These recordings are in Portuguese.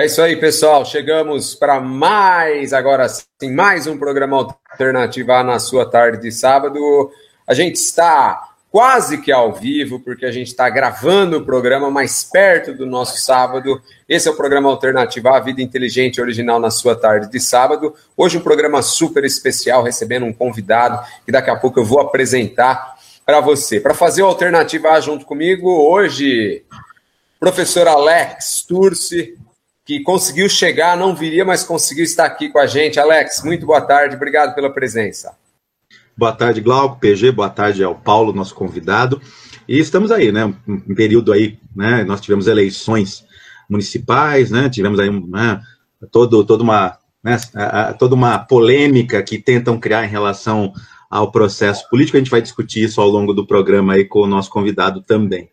É isso aí, pessoal. Chegamos para mais, agora sim, mais um programa Alternativa na sua tarde de sábado. A gente está quase que ao vivo, porque a gente está gravando o programa mais perto do nosso sábado. Esse é o programa Alternativa A Vida Inteligente Original na sua tarde de sábado. Hoje um programa super especial, recebendo um convidado que daqui a pouco eu vou apresentar para você. Para fazer o Alternativa junto comigo, hoje, professor Alex Turci, que conseguiu chegar, não viria, mas conseguiu estar aqui com a gente. Alex, muito boa tarde, obrigado pela presença. Boa tarde, Glauco, PG, boa tarde ao Paulo, nosso convidado. E estamos aí, né? Um período aí, né? Nós tivemos eleições municipais, né? Tivemos aí né, todo, toda, uma, né, toda uma polêmica que tentam criar em relação ao processo político. A gente vai discutir isso ao longo do programa aí com o nosso convidado também.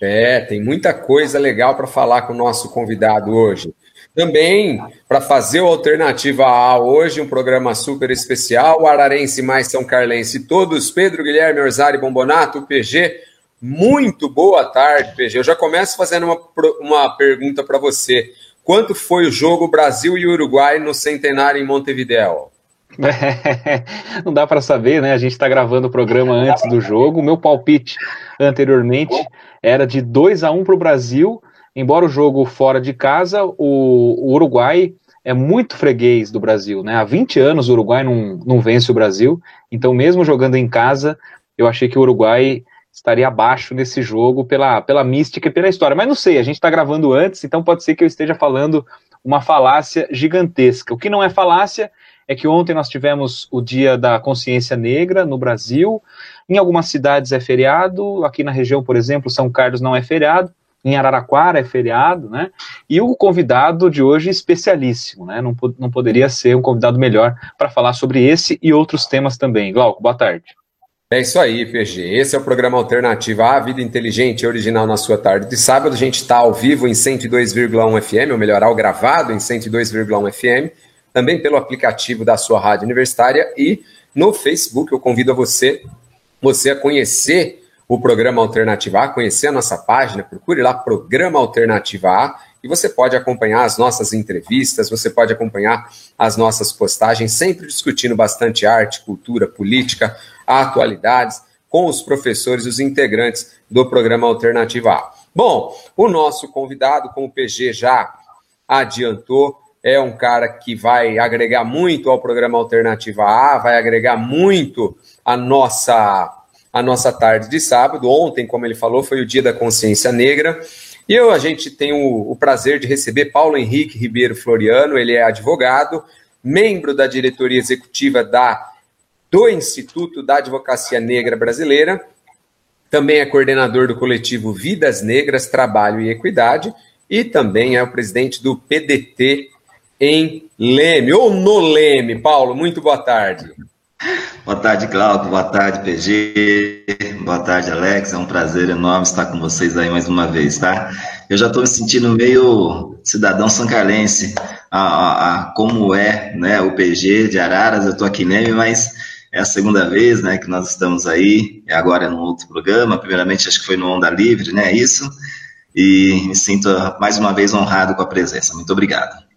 É, tem muita coisa legal para falar com o nosso convidado hoje. Também, para fazer o Alternativa A hoje, um programa super especial, o Ararense mais São Carlense, todos, Pedro, Guilherme, Orzari, Bombonato, PG, muito boa tarde, PG. Eu já começo fazendo uma, uma pergunta para você. Quanto foi o jogo Brasil e Uruguai no Centenário em Montevideo? não dá para saber, né? A gente está gravando o programa antes do jogo. O meu palpite anteriormente era de 2 a 1 para o Brasil, embora o jogo fora de casa, o, o, Uruguai é muito freguês do Brasil, né? Há 20 anos o Uruguai não, não vence o Brasil, então mesmo jogando em casa, eu achei que o Uruguai estaria abaixo nesse jogo pela, pela mística e pela história. Mas não sei, a gente está gravando antes, então pode ser que eu esteja falando uma falácia gigantesca. O que não é falácia é que ontem nós tivemos o Dia da Consciência Negra no Brasil. Em algumas cidades é feriado, aqui na região, por exemplo, São Carlos não é feriado, em Araraquara é feriado, né? E o convidado de hoje especialíssimo, né? Não, não poderia ser um convidado melhor para falar sobre esse e outros temas também. Glauco, boa tarde. É isso aí, PG. Esse é o programa alternativo à Vida Inteligente original na sua tarde de sábado. A gente está ao vivo em 102,1 FM, ou melhor, ao gravado em 102,1 FM também pelo aplicativo da sua rádio universitária e no Facebook. Eu convido a você, você a conhecer o programa Alternativa A, conhecer a nossa página, procure lá Programa Alternativa A e você pode acompanhar as nossas entrevistas, você pode acompanhar as nossas postagens, sempre discutindo bastante arte, cultura, política, atualidades com os professores, os integrantes do programa Alternativa A. Bom, o nosso convidado, como o PG já adiantou, é um cara que vai agregar muito ao programa Alternativa A, vai agregar muito a nossa a nossa tarde de sábado. Ontem, como ele falou, foi o Dia da Consciência Negra. E eu, a gente tem o, o prazer de receber Paulo Henrique Ribeiro Floriano, ele é advogado, membro da diretoria executiva da do Instituto da Advocacia Negra Brasileira, também é coordenador do coletivo Vidas Negras, Trabalho e Equidade, e também é o presidente do PDT em Leme, ou no Leme. Paulo, muito boa tarde. Boa tarde, Cláudio. Boa tarde, PG. Boa tarde, Alex. É um prazer enorme estar com vocês aí mais uma vez, tá? Eu já estou me sentindo meio cidadão sancarense, a, a, a, como é né, o PG de Araras. Eu estou aqui em Leme, mas é a segunda vez né, que nós estamos aí, agora é num outro programa. Primeiramente, acho que foi no Onda Livre, né? Isso. E me sinto mais uma vez honrado com a presença. Muito obrigado.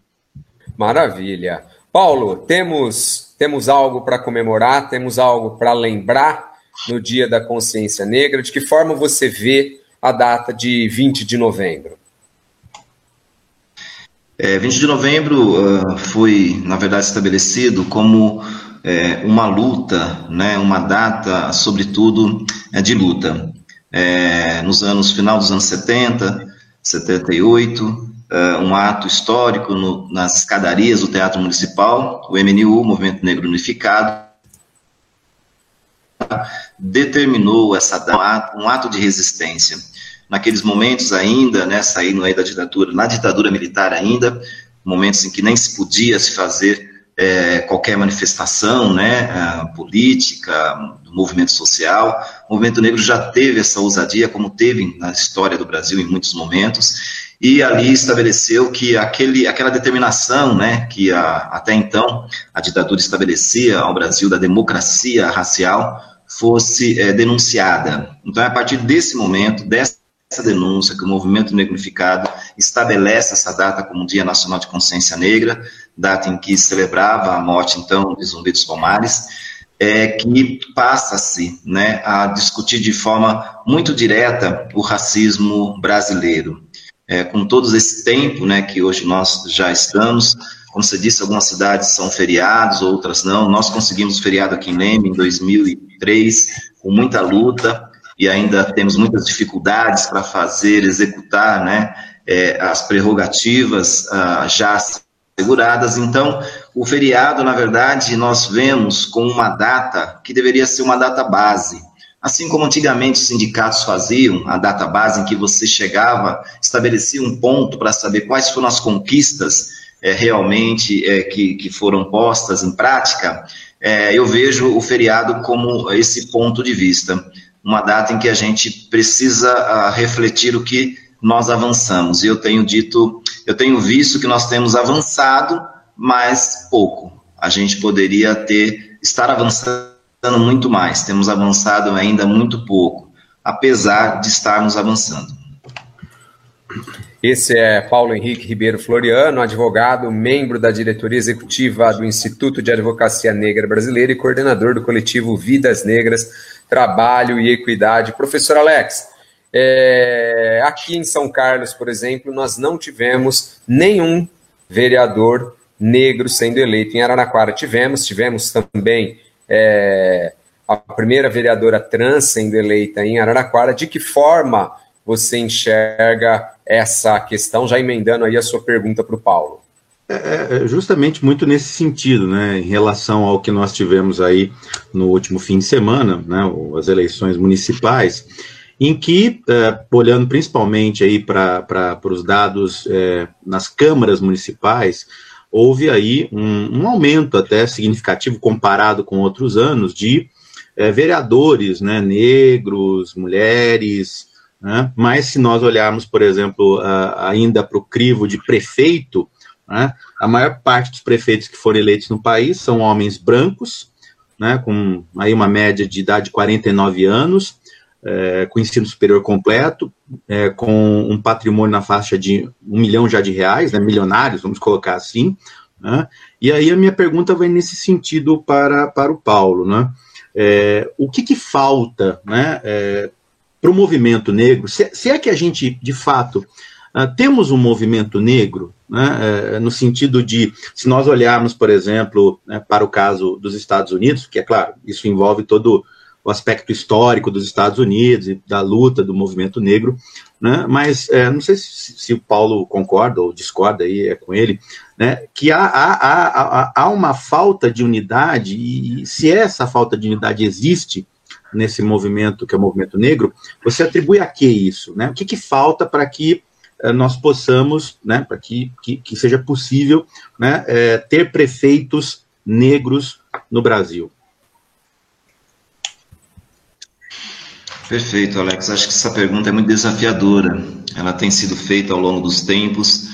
Maravilha. Paulo, temos, temos algo para comemorar, temos algo para lembrar no Dia da Consciência Negra. De que forma você vê a data de 20 de novembro? É, 20 de novembro uh, foi, na verdade, estabelecido como é, uma luta, né, uma data, sobretudo, é, de luta. É, nos anos, final dos anos 70, 78, uh, um ato histórico no, nas escadarias do Teatro Municipal, o MNU, Movimento Negro Unificado, determinou essa data, um ato de resistência. Naqueles momentos ainda, né, saindo aí da ditadura, na ditadura militar ainda, momentos em que nem se podia se fazer é, qualquer manifestação né, política, do movimento social. O movimento negro já teve essa ousadia, como teve na história do Brasil em muitos momentos, e ali estabeleceu que aquele, aquela determinação, né, que a, até então a ditadura estabelecia ao Brasil da democracia racial fosse é, denunciada. Então, é a partir desse momento, dessa essa denúncia, que o movimento negro estabelece essa data como Dia Nacional de Consciência Negra, data em que celebrava a morte, então, de Zumbi dos Palmares, é, que passa-se né, a discutir de forma muito direta o racismo brasileiro. É, com todo esse tempo né, que hoje nós já estamos, como você disse, algumas cidades são feriados, outras não. Nós conseguimos feriado aqui em Leme em 2003, com muita luta, e ainda temos muitas dificuldades para fazer, executar né, é, as prerrogativas ah, já seguradas. Então, o feriado, na verdade, nós vemos como uma data que deveria ser uma data base. Assim como antigamente os sindicatos faziam, a data base em que você chegava, estabelecia um ponto para saber quais foram as conquistas é, realmente é, que, que foram postas em prática, é, eu vejo o feriado como esse ponto de vista uma data em que a gente precisa uh, refletir o que nós avançamos. E eu tenho dito, eu tenho visto que nós temos avançado, mas pouco. A gente poderia ter estar avançando muito mais. Temos avançado ainda muito pouco, apesar de estarmos avançando. Esse é Paulo Henrique Ribeiro Floriano, advogado, membro da diretoria executiva do Instituto de Advocacia Negra Brasileira e coordenador do coletivo Vidas Negras trabalho e equidade. Professor Alex, é, aqui em São Carlos, por exemplo, nós não tivemos nenhum vereador negro sendo eleito. Em Araraquara tivemos, tivemos também é, a primeira vereadora trans sendo eleita em Araraquara. De que forma você enxerga essa questão, já emendando aí a sua pergunta para o Paulo? É, é, é, justamente muito nesse sentido, né, em relação ao que nós tivemos aí no último fim de semana, né, as eleições municipais, em que, é, olhando principalmente aí para os dados é, nas câmaras municipais, houve aí um, um, aumento até significativo comparado com outros anos de é, vereadores, né, negros, mulheres, né, mas se nós olharmos, por exemplo, ainda para o crivo de prefeito, né? A maior parte dos prefeitos que foram eleitos no país são homens brancos, né, com aí uma média de idade de 49 anos, é, com ensino superior completo, é, com um patrimônio na faixa de um milhão já de reais, né, milionários, vamos colocar assim. Né? E aí a minha pergunta vai nesse sentido para, para o Paulo. Né? É, o que, que falta né, é, para o movimento negro? Se, se, é que a gente, de fato, uh, temos um movimento negro né, é, no sentido de, se nós olharmos, por exemplo, né, para o caso dos Estados Unidos, que é claro, isso envolve todo o aspecto histórico dos Estados Unidos e da luta do movimento negro, né, mas é, não sei se, se, o Paulo concorda ou discorda aí é com ele, né, que há, há, há, há uma falta de unidade, e se essa falta de unidade existe, nesse movimento que é o movimento negro, você atribui a que isso? Né? O que, que falta para que eh, nós possamos, né, para que, que, que, seja possível né, é, ter prefeitos negros no Brasil. Perfeito, Alex. Acho que essa pergunta é muito desafiadora. Ela tem sido feita ao longo dos tempos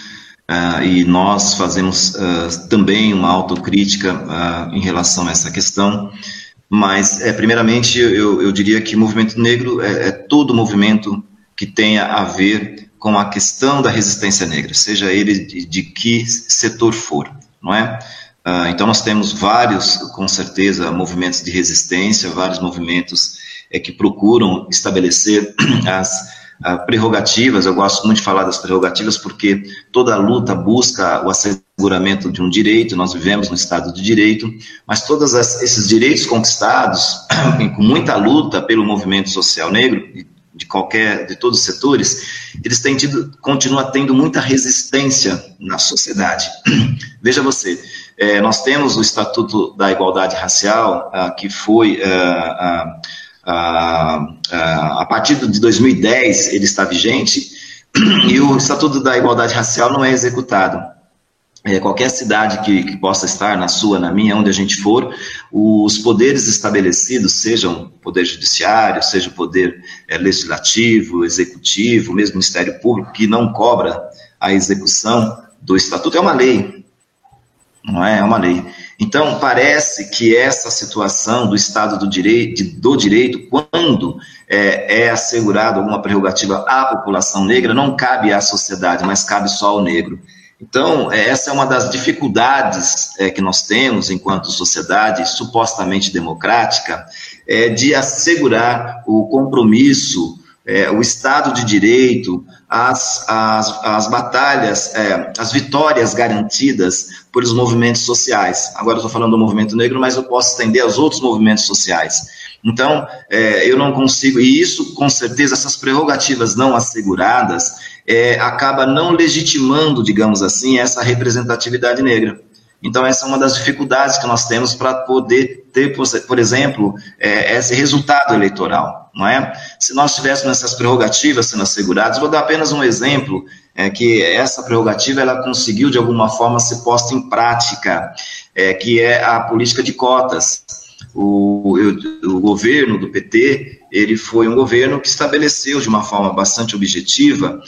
uh, e nós fazemos uh, também uma autocrítica uh, em relação a essa questão. Mas, é, primeiramente, eu, eu diria que o movimento negro é, é todo movimento que tenha a ver com a questão da resistência negra, seja ele de, de que setor for, não é? Uh, então nós temos vários, com certeza, movimentos de resistência, vários movimentos é, que procuram estabelecer as uh, prerrogativas. Eu gosto muito de falar das prerrogativas porque toda luta busca o asseguramento de um direito. Nós vivemos no Estado de Direito, mas todos esses direitos conquistados com muita luta pelo movimento social negro de qualquer, de todos os setores, eles têm tido, continuam tendo muita resistência na sociedade. Veja você, é, nós temos o Estatuto da Igualdade Racial, ah, que foi ah, ah, a partir de 2010 ele está vigente, e o Estatuto da Igualdade Racial não é executado é, qualquer cidade que, que, possa estar, na sua, na minha, onde a gente for, os poderes estabelecidos, sejam o poder judiciário, seja o poder é, legislativo, executivo, mesmo Ministério Público, que não cobra a execução do estatuto, é uma lei. não é? É uma lei. Então, parece que essa situação do Estado do Direito, do direito quando é, é assegurado alguma prerrogativa à população negra, não cabe à sociedade, mas cabe só ao negro. Então, é, essa é uma das dificuldades é, que nós temos enquanto sociedade supostamente democrática, é, de assegurar o compromisso, é, o Estado de Direito, as, as, as batalhas, é, as vitórias garantidas por os movimentos sociais. Agora estou falando do movimento negro, mas eu posso estender aos outros movimentos sociais. Então, é, eu não consigo, e isso, com certeza, essas prerrogativas não asseguradas, é, acaba não legitimando, digamos assim, essa representatividade negra. Então, essa é uma das dificuldades que nós temos para poder ter, por exemplo, é, esse resultado eleitoral, não é? Se nós tivéssemos essas prerrogativas sendo asseguradas, vou dar apenas um exemplo, é que essa prerrogativa, ela conseguiu, de alguma forma, ser posta em prática, é, que é a política de cotas. O, o, governo do PT, ele foi um governo que estabeleceu de uma forma bastante objetiva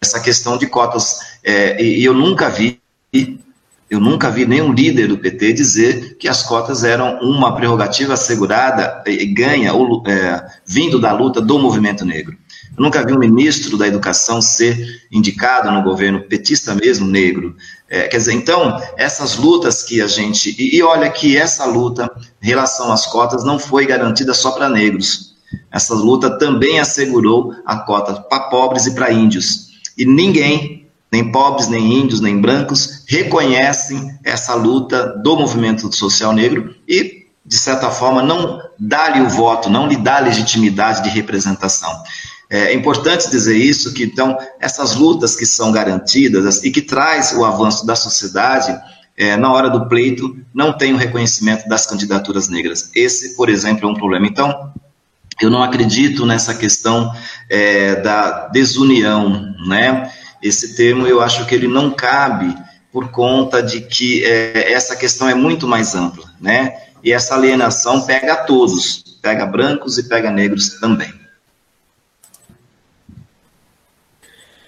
essa questão de cotas, é, e, e eu nunca vi eu nunca vi nenhum líder do PT dizer que as cotas eram uma prerrogativa assegurada e ganha, ou, é, vindo da luta do movimento negro. Eu nunca vi um ministro da educação ser indicado no governo petista mesmo negro. É, quer dizer, então, essas lutas que a gente. E, e olha que essa luta em relação às cotas não foi garantida só para negros. Essa luta também assegurou a cota para pobres e para índios. E ninguém nem pobres, nem índios, nem brancos, reconhecem essa luta do movimento social negro e, de certa forma, não dá-lhe o voto, não lhe dá legitimidade de representação. É importante dizer isso, que então essas lutas que são garantidas e que traz o avanço da sociedade, é, na hora do pleito, não tem o reconhecimento das candidaturas negras. Esse, por exemplo, é um problema. Então, eu não acredito nessa questão é, da desunião, né? Esse termo eu acho que ele não cabe por conta de que é, essa questão é muito mais ampla, né? E essa alienação pega a todos, pega brancos e pega negros também.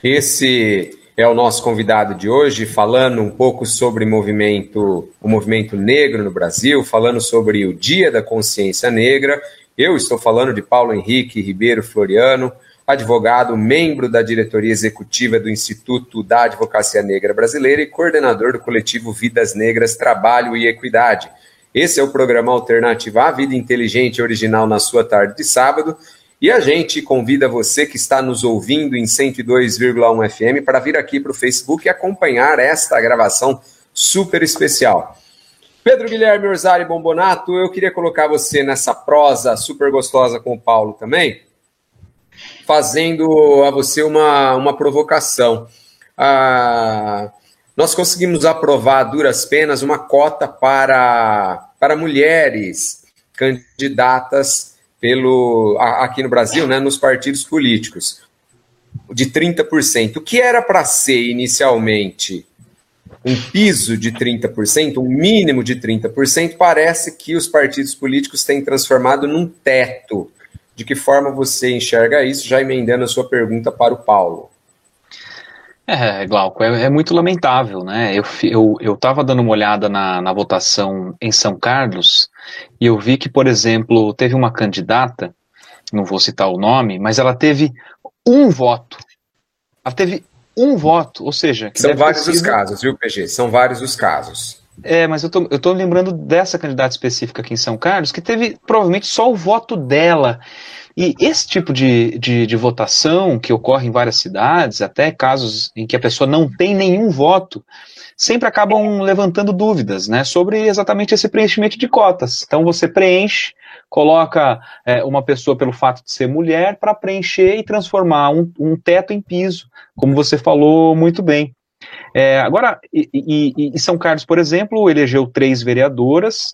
Esse é o nosso convidado de hoje, falando um pouco sobre movimento, o movimento negro no Brasil, falando sobre o Dia da Consciência Negra. Eu estou falando de Paulo Henrique Ribeiro Floriano, advogado, membro da diretoria executiva do Instituto da Advocacia Negra Brasileira e coordenador do coletivo Vidas Negras, Trabalho e Equidade. Esse é o programa alternativo à Vida Inteligente Original na sua tarde de sábado. E a gente convida você que está nos ouvindo em 102,1 FM para vir aqui para o Facebook e acompanhar esta gravação super especial. Pedro Guilherme Orzari Bombonato, eu queria colocar você nessa prosa super gostosa com o Paulo também fazendo a você uma, uma provocação. Ah, nós conseguimos aprovar a duras penas uma cota para, para mulheres candidatas pelo aqui no Brasil, né, nos partidos políticos, de 30%. O que era para ser inicialmente um piso de 30%, um mínimo de 30%, parece que os partidos políticos têm transformado num teto de que forma você enxerga isso, já emendando a sua pergunta para o Paulo? É, Glauco, é, é muito lamentável, né? Eu estava eu, dando uma olhada na, na votação em São Carlos e eu vi que, por exemplo, teve uma candidata, não vou citar o nome, mas ela teve um voto. Ela teve um voto, ou seja... São vários sido... os casos, viu, PG? São vários os casos. É, mas eu tô, eu tô lembrando dessa candidata específica aqui em São Carlos, que teve provavelmente só o voto dela. E esse tipo de, de, de, votação que ocorre em várias cidades, até casos em que a pessoa não tem nenhum voto, sempre acabam levantando dúvidas né, sobre exatamente esse preenchimento de cotas. Então você preenche, coloca é, uma pessoa pelo fato de ser mulher para preencher e transformar um, um teto em piso, como você falou muito bem. É, agora, e, e, São Carlos, por exemplo, elegeu três vereadoras,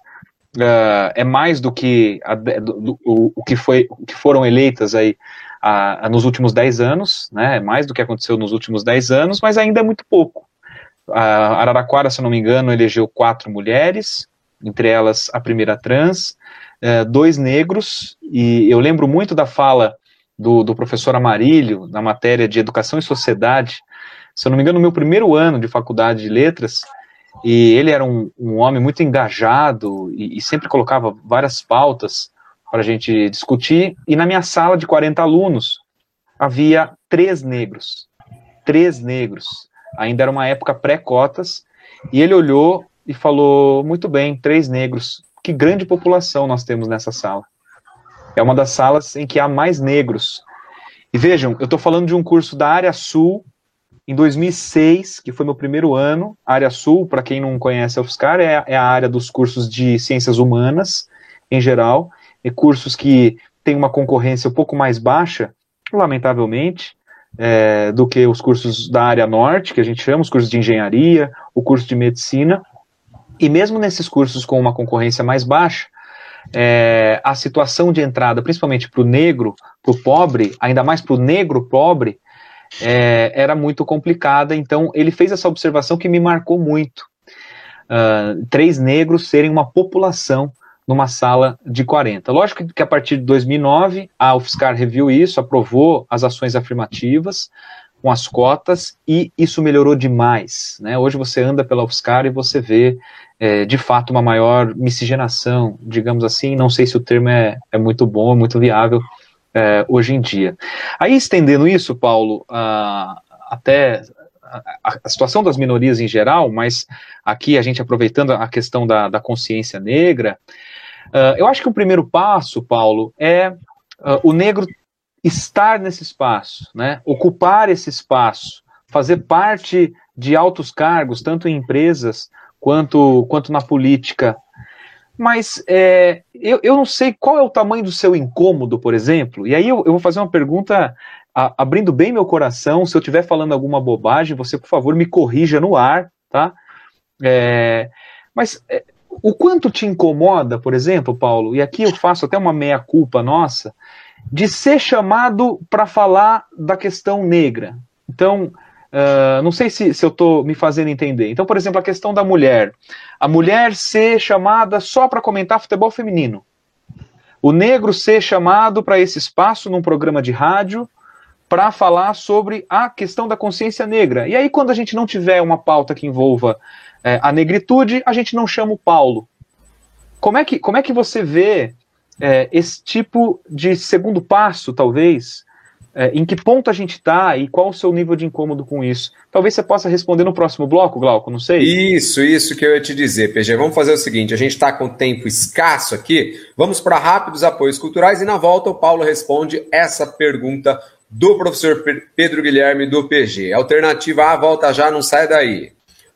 uh, é mais do que, a, do, do, o, que foi, que foram eleitas aí a, a, nos últimos dez anos, né, é mais do que aconteceu nos últimos dez anos, mas ainda é muito pouco. A Araraquara, se não me engano, elegeu quatro mulheres, entre elas a primeira trans, uh, dois negros, e eu lembro muito da fala do, do professor Amarílio, na matéria de Educação e Sociedade, se eu não me engano, no meu primeiro ano de faculdade de letras, e ele era um, um homem muito engajado e, e sempre colocava várias pautas para a gente discutir. E na minha sala de 40 alunos havia três negros. Três negros. Ainda era uma época pré-cotas. E ele olhou e falou: Muito bem, três negros. Que grande população nós temos nessa sala. É uma das salas em que há mais negros. E vejam, eu estou falando de um curso da área sul em 2006, que foi meu primeiro ano, área sul, para quem não conhece a UFSCar, é, é, a área dos cursos de ciências humanas, em geral, e cursos que têm uma concorrência um pouco mais baixa, lamentavelmente, é, do que os cursos da área norte, que a gente chama, os cursos de engenharia, o curso de medicina, e mesmo nesses cursos com uma concorrência mais baixa, é, a situação de entrada, principalmente para o negro, para o pobre, ainda mais para o negro pobre, é, era muito complicada. Então, ele fez essa observação que me marcou muito. Uh, três negros serem uma população numa sala de 40. Lógico que a partir de 2009, a UFSCar reviu isso, aprovou as ações afirmativas com as cotas e isso melhorou demais. Né? Hoje você anda pela UFSCar e você vê, é, de fato, uma maior miscigenação, digamos assim. Não sei se o termo é, é muito bom, muito viável, é, hoje em dia. Aí, estendendo isso, Paulo, até a, a, situação das minorias em geral, mas aqui a gente aproveitando a questão da, da consciência negra, uh, eu acho que o primeiro passo, Paulo, é uh, o negro estar nesse espaço, né, ocupar esse espaço, fazer parte de altos cargos, tanto em empresas quanto, quanto na política mas é, eu, eu não sei qual é o tamanho do seu incômodo, por exemplo, e aí eu, eu vou fazer uma pergunta a, abrindo bem meu coração. Se eu estiver falando alguma bobagem, você, por favor, me corrija no ar, tá? É, mas é, o quanto te incomoda, por exemplo, Paulo, e aqui eu faço até uma meia-culpa nossa, de ser chamado para falar da questão negra. Então, Uh, não sei se, se eu estou me fazendo entender. Então, por exemplo, a questão da mulher. A mulher ser chamada só para comentar futebol feminino. O negro ser chamado para esse espaço num programa de rádio para falar sobre a questão da consciência negra. E aí, quando a gente não tiver uma pauta que envolva é, a negritude, a gente não chama o Paulo. Como é que, como é que você vê é, esse tipo de segundo passo, talvez, é, em que ponto a gente está e qual o seu nível de incômodo com isso. Talvez você possa responder no próximo bloco, Glauco, não sei. Isso, isso que eu ia te dizer, PG. Vamos fazer o seguinte: a gente está com tempo escasso aqui, vamos para rápidos apoios culturais e na volta o Paulo responde essa pergunta do professor Pedro Guilherme do PG. Alternativa A, volta já, não sai daí.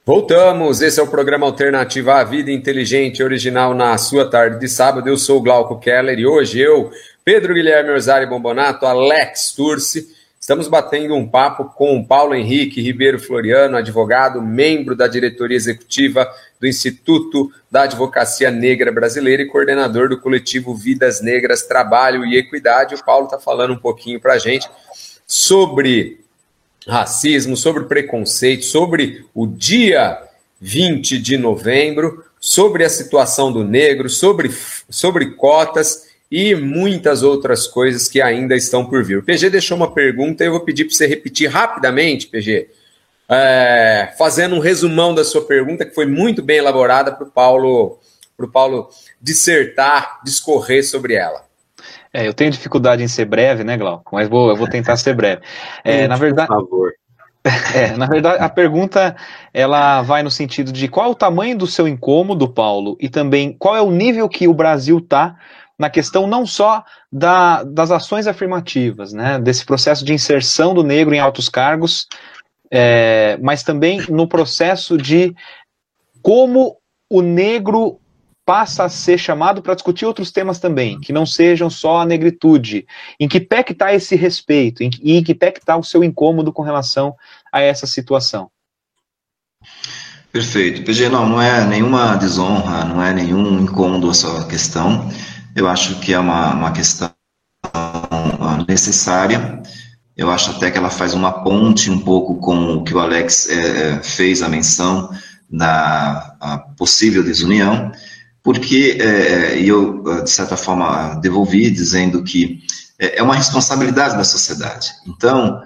Voltamos, esse é o programa Alternativa à Vida Inteligente, original na sua tarde de sábado. Eu sou o Glauco Keller e hoje eu Pedro Guilherme Orzari Bombonato, Alex Turci. Estamos batendo um papo com Paulo Henrique Ribeiro Floriano, advogado, membro da diretoria executiva do Instituto da Advocacia Negra Brasileira e coordenador do coletivo Vidas Negras, Trabalho e Equidade. O Paulo está falando um pouquinho para a gente sobre racismo, sobre preconceito, sobre o dia 20 de novembro, sobre a situação do negro, sobre, sobre cotas e muitas outras coisas que ainda estão por vir. O PG deixou uma pergunta e eu vou pedir para você repetir rapidamente, PG, é, fazendo um resumão da sua pergunta, que foi muito bem elaborada para o Paulo, pro Paulo dissertar, discorrer sobre ela. É, eu tenho dificuldade em ser breve, né, Glauco? Mas vou, eu vou tentar ser breve. É, na verdade, por favor. É, na verdade, a pergunta ela vai no sentido de qual é o tamanho do seu incômodo, Paulo, e também qual é o nível que o Brasil está na questão não só da, das ações afirmativas, né, desse processo de inserção do negro em altos cargos, é, mas também no processo de como o negro passa a ser chamado para discutir outros temas também, que não sejam só a negritude. Em que pé que está esse respeito? Em, e em que pé que está o seu incômodo com relação a essa situação? Perfeito. PG, não, não é nenhuma desonra, não é nenhum incômodo a sua questão. Eu acho que é uma, uma questão necessária. Eu acho até que ela faz uma ponte um pouco com o que o Alex é, fez a menção da possível desunião, porque é, eu, de certa forma, devolvi dizendo que é, é uma responsabilidade da sociedade. Então,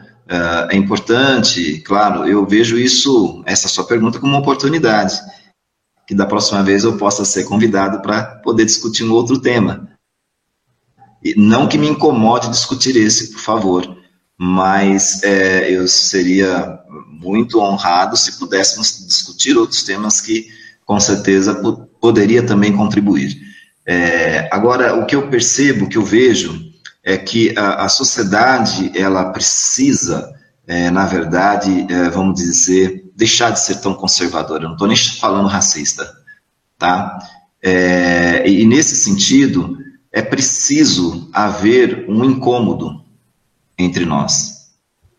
é importante, claro, eu vejo isso, essa sua pergunta, como uma oportunidade que da próxima vez eu possa ser convidado para poder discutir um outro tema. E não que me incomode discutir esse, por favor, mas é, eu seria muito honrado se pudéssemos discutir outros temas que, com certeza, poderia também contribuir. É, agora, o que eu percebo, o que eu vejo, é que a, a sociedade ela precisa, é, na verdade, é, vamos dizer, deixar de ser tão conservadora. Eu não estou nem falando racista, tá? É, e nesse sentido, é preciso haver um incômodo entre nós.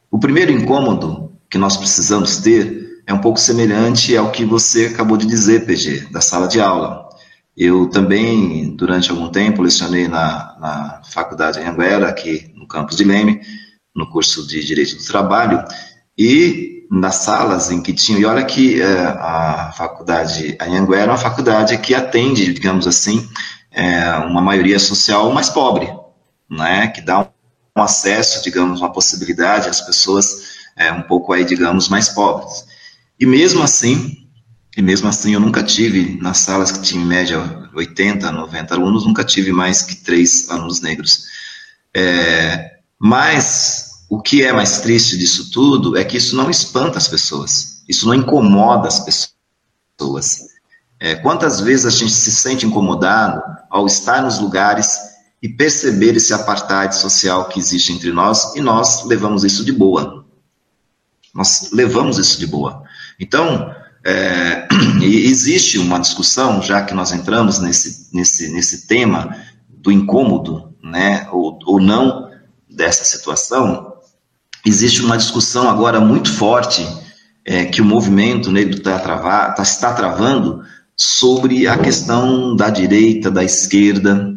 O primeiro incômodo que nós precisamos ter é um pouco semelhante ao que você acabou de dizer, PG, da sala de aula. Eu também, durante algum tempo, lecionei na, na Faculdade Anhanguera, aqui no campus de Leme, no curso de Direito do Trabalho, e nas salas em que tinha, e olha que é, a Faculdade Anhanguera é uma faculdade que atende, digamos assim, é, uma maioria social mais pobre, né, que dá um acesso, digamos, uma possibilidade às pessoas é, um pouco aí, digamos, mais pobres. E mesmo assim, e mesmo assim, eu nunca tive, nas salas que tinha em média 80, 90 alunos, nunca tive mais que três alunos negros. É, mas o que é mais triste disso tudo é que isso não espanta as pessoas, isso não incomoda as pessoas. É, quantas vezes a gente se sente incomodado ao estar nos lugares e perceber esse apartheid social que existe entre nós e nós levamos isso de boa. Nós levamos isso de boa. Então, é, existe uma discussão, já que nós entramos nesse, nesse, nesse tema do incômodo, né, ou, ou não dessa situação, existe uma discussão agora muito forte é, que o movimento negro tá tá, está travando sobre a questão da direita, da esquerda,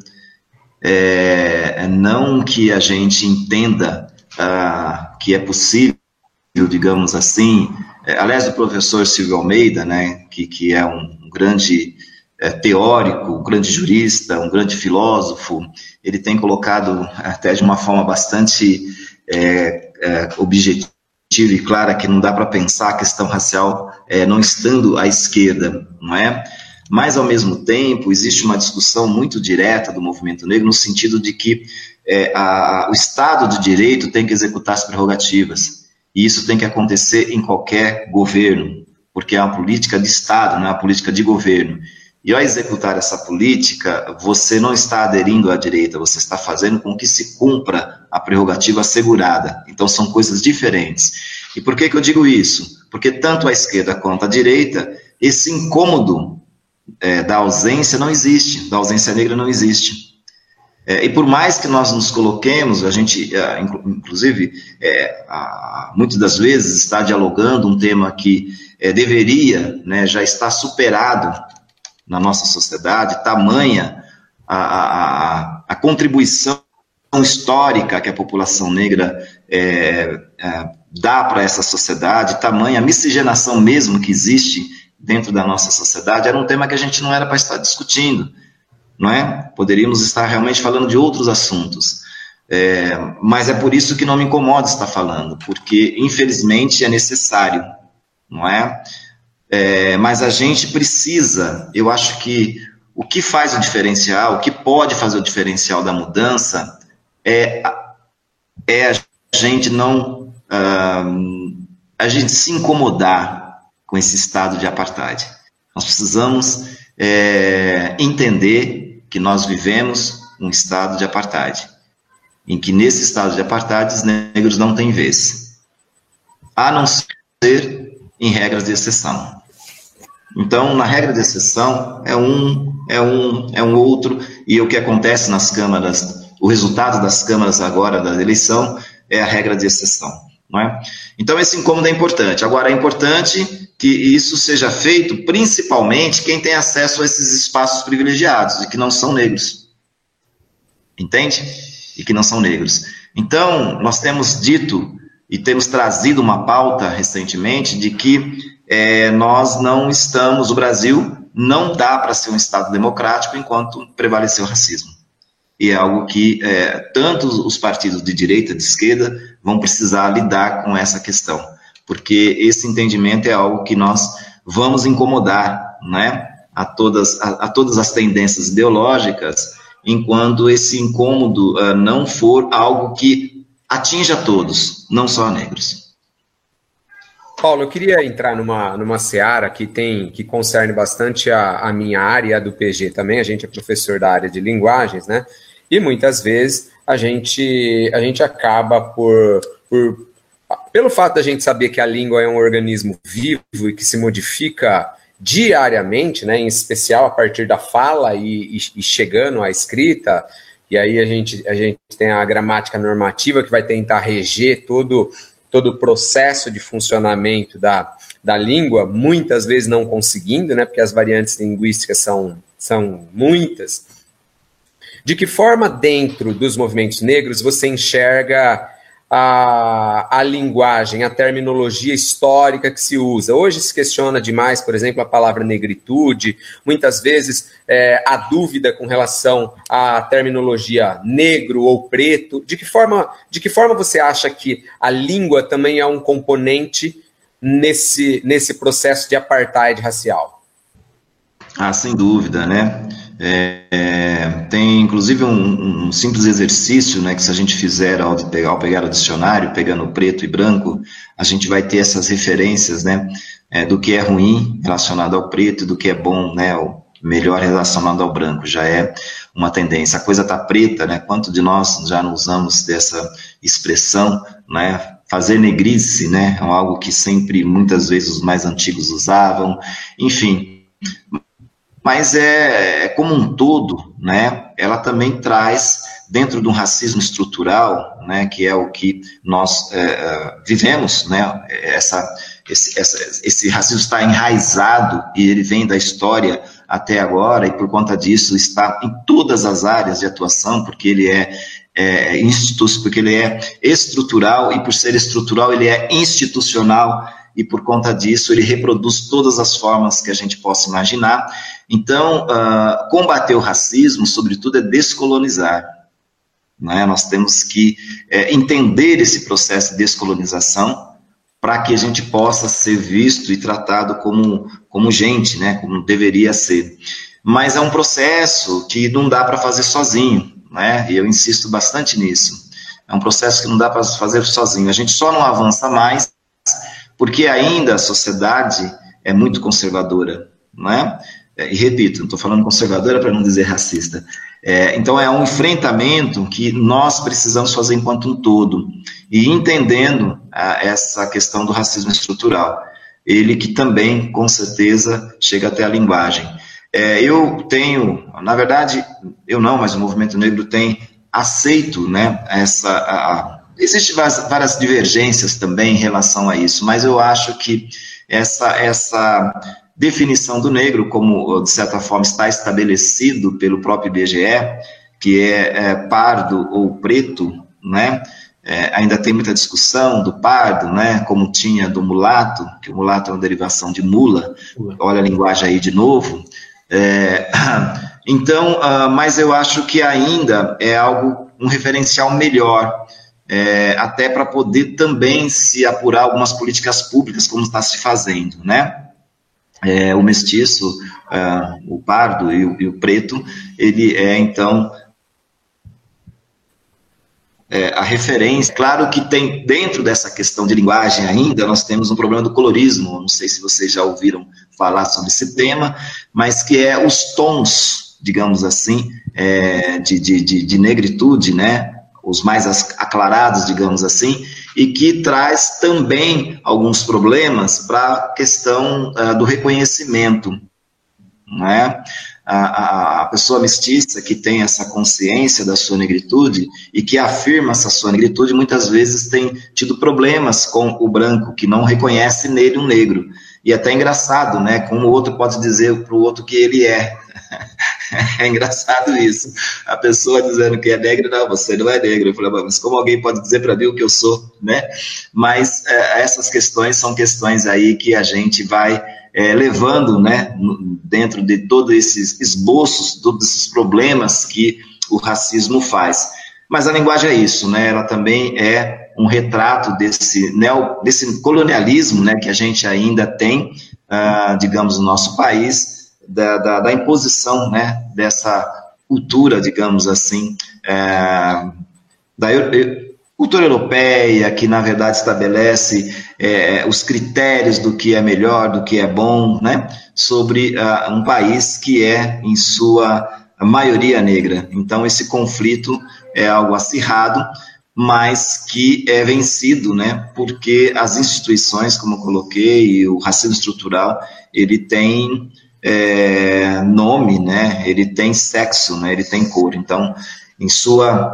é, não que a gente entenda ah, que é possível, digamos assim, é, aliás, o professor Silvio Almeida, né, que, que é um grande é, teórico, um grande jurista, um grande filósofo, ele tem colocado até de uma forma bastante é, é, objetiva e clara que não dá para pensar a questão racial é, não estando à esquerda, não é? Mas, ao mesmo tempo, existe uma discussão muito direta do movimento negro no sentido de que é, a, o Estado de Direito tem que executar as prerrogativas. E isso tem que acontecer em qualquer governo, porque é uma política de Estado, não é uma política de governo. E ao executar essa política, você não está aderindo à direita, você está fazendo com que se cumpra a prerrogativa assegurada. Então são coisas diferentes. E por que, que eu digo isso? Porque tanto a esquerda quanto a direita, esse incômodo é, da ausência não existe, da ausência negra não existe. É, e por mais que nós nos coloquemos, a gente, é, inclusive, é, muitas das vezes está dialogando um tema que é, deveria né, já estar superado na nossa sociedade, tamanha a, a, a contribuição histórica que a população negra é, é, dá para essa sociedade, tamanha a miscigenação mesmo que existe dentro da nossa sociedade, era um tema que a gente não era para estar discutindo não é? Poderíamos estar realmente falando de outros assuntos. É, mas é por isso que não me incomoda estar falando, porque infelizmente é necessário, não é? É? Mas a gente precisa, eu acho que o que faz o diferencial, o que pode fazer o diferencial da mudança é, é a gente não, uh, a gente se incomodar com esse estado de apartheid. Nós precisamos é, entender que nós vivemos um estado de apartheid, em que nesse estado de apartheid os negros não têm vez, a não ser em regras de exceção. Então, na regra de exceção é um, é um, é um outro, e o que acontece nas câmaras, o resultado das câmaras agora da eleição é a regra de exceção. Não é? Então, esse incômodo é importante. Agora, é importante que isso seja feito principalmente quem tem acesso a esses espaços privilegiados e que não são negros. Entende? E que não são negros. Então, nós temos dito e temos trazido uma pauta recentemente de que é, nós não estamos, o Brasil não dá para ser um Estado democrático enquanto prevalecer o racismo e é algo que é, tanto os partidos de direita, de esquerda, vão precisar lidar com essa questão, porque esse entendimento é algo que nós vamos incomodar, né? a todas, a, a todas as tendências ideológicas, enquanto esse incômodo uh, não for algo que atinja todos, não só negros. Paulo, eu queria entrar numa, numa seara que tem que concerne bastante a, a minha área do PG também. A gente é professor da área de linguagens, né? E muitas vezes a gente, a gente acaba por, por. Pelo fato da gente saber que a língua é um organismo vivo e que se modifica diariamente, né, em especial a partir da fala e, e, e chegando à escrita, e aí a gente, a gente tem a gramática normativa que vai tentar reger todo todo o processo de funcionamento da, da língua, muitas vezes não conseguindo, né, porque as variantes linguísticas são, são muitas. De que forma, dentro dos movimentos negros, você enxerga a, a linguagem, a terminologia histórica que se usa. Hoje se questiona demais, por exemplo, a palavra negritude, muitas vezes é, a dúvida com relação à terminologia negro ou preto. De que forma, de que forma você acha que a língua também é um componente nesse, nesse processo de apartheid racial? Ah, sem dúvida, né? É, é, tem inclusive um, um, simples exercício, né, que se a gente fizer ao pegar, ao pegar o dicionário, pegando preto e branco, a gente vai ter essas referências, né, é, do que é ruim relacionado ao preto e do que é bom, né, o melhor relacionado ao branco, já é uma tendência. A coisa tá preta, né, quanto de nós já não usamos dessa expressão, né, fazer negrice, né, é algo que sempre, muitas vezes, os mais antigos usavam, enfim, mas é, é, como um todo, né, ela também traz dentro de um racismo estrutural, né, que é o que nós é, é vivemos, né, essa, esse, essa, esse racismo está enraizado e ele vem da história até agora e por conta disso está em todas as áreas de atuação, porque ele é, é porque ele é estrutural e por ser estrutural ele é institucional e por conta disso ele reproduz todas as formas que a gente possa imaginar. Então, uh, combater o racismo, sobretudo, é descolonizar. Né? Nós temos que é, entender esse processo de descolonização para que a gente possa ser visto e tratado como, como gente, né? como deveria ser. Mas é um processo que não dá para fazer sozinho, né? e eu insisto bastante nisso. É um processo que não dá para fazer sozinho. A gente só não avança mais porque ainda a sociedade é muito conservadora, não é? é e repito, não estou falando conservadora para não dizer racista. É, então é um enfrentamento que nós precisamos fazer enquanto um todo e entendendo a, essa questão do racismo estrutural, ele que também com certeza chega até a linguagem. É, eu tenho, na verdade, eu não, mas o movimento negro tem aceito, né, essa a, Existem várias divergências também em relação a isso, mas eu acho que essa, essa definição do negro, como de certa forma está estabelecido pelo próprio IBGE, que é, é pardo ou preto, né? É, ainda tem muita discussão do pardo, né? Como tinha do mulato, que o mulato é uma derivação de mula. Olha a linguagem aí de novo. É, então, uh, mas eu acho que ainda é algo um referencial melhor é, até para poder também se apurar algumas políticas públicas, como está se fazendo, né? É, o mestiço, é, o pardo e o, e o, preto, ele é, então, é, a referência. Claro que tem, dentro dessa questão de linguagem ainda, nós temos um problema do colorismo, não sei se vocês já ouviram falar sobre esse tema, mas que é os tons, digamos assim, é, de, de, de, de negritude, né? os mais aclarados, digamos assim, e que traz também alguns problemas para a questão uh, do reconhecimento. Não é? A, a, pessoa mestiça que tem essa consciência da sua negritude e que afirma essa sua negritude, muitas vezes tem tido problemas com o branco, que não reconhece nele um negro. E é até engraçado, né? Como o outro pode dizer para o outro que ele é. é engraçado isso. A pessoa dizendo que é negra, não, você não é negro. Eu falei, mas como alguém pode dizer para mim o que eu sou, né? Mas é, essas questões são questões aí que a gente vai é, levando, né, dentro de todos esses esboços, todos esses problemas que o racismo faz. Mas a linguagem é isso, né? Ela também é um retrato desse, neo, desse colonialismo, né, que a gente ainda tem, uh, digamos, no nosso país, da, da, da imposição né, dessa cultura, digamos assim, é, da cultura europeia, que na verdade estabelece é, os critérios do que é melhor, do que é bom, né, sobre uh, um país que é, em sua maioria, negra. Então, esse conflito é algo acirrado, mas que é vencido, né, porque as instituições, como eu coloquei, o racismo estrutural, ele tem é, nome, né, ele tem sexo, né, ele tem cor. Então, em sua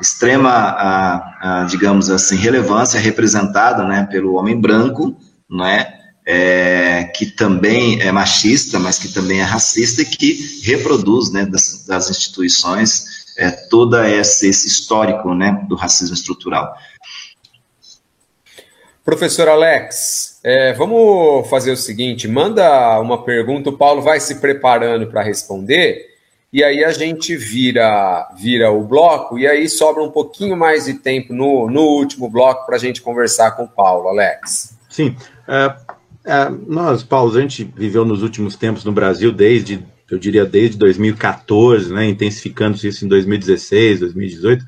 extrema, digamos assim, relevância, representada né, pelo homem branco, não é? é? que também é machista, mas que também é racista e que reproduz né, das, das instituições é, todo esse, esse histórico né, do racismo estrutural. Professor Alex, é, vamos fazer o seguinte: manda uma pergunta, o Paulo vai se preparando para responder e aí a gente vira vira o bloco e aí sobra um pouquinho mais de tempo no, no último bloco para a gente conversar com o Paulo, Alex. Sim, é, é, nós, Paulo, a gente viveu nos últimos tempos no Brasil desde, eu diria, desde 2014, né, intensificando isso em 2016, 2018,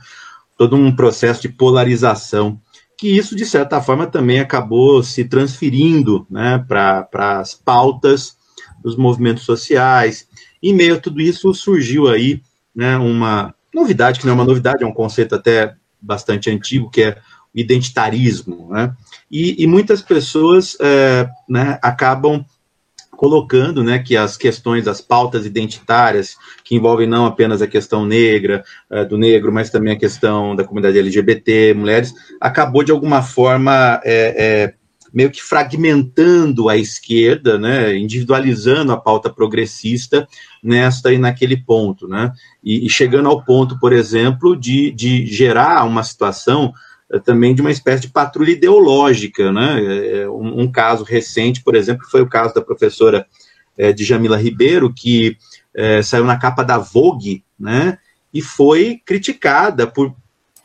todo um processo de polarização que isso, de certa forma, também acabou se transferindo né, para as pautas dos movimentos sociais, em meio a tudo isso, surgiu aí né, uma novidade, que não é uma novidade, é um conceito até bastante antigo, que é o identitarismo. Né? E, e muitas pessoas é, né, acabam colocando né, que as questões, as pautas identitárias, que envolvem não apenas a questão negra, é, do negro, mas também a questão da comunidade LGBT, mulheres, acabou de alguma forma é, é, meio que fragmentando a esquerda, né, individualizando a pauta progressista nesta e naquele ponto, né, e, e chegando ao ponto, por exemplo, de, de gerar uma situação também de uma espécie de patrulha ideológica, né, eh, um, um, caso recente, por exemplo, foi o caso da professora é, Djamila Ribeiro, que é, saiu na capa da Vogue, né, e foi criticada por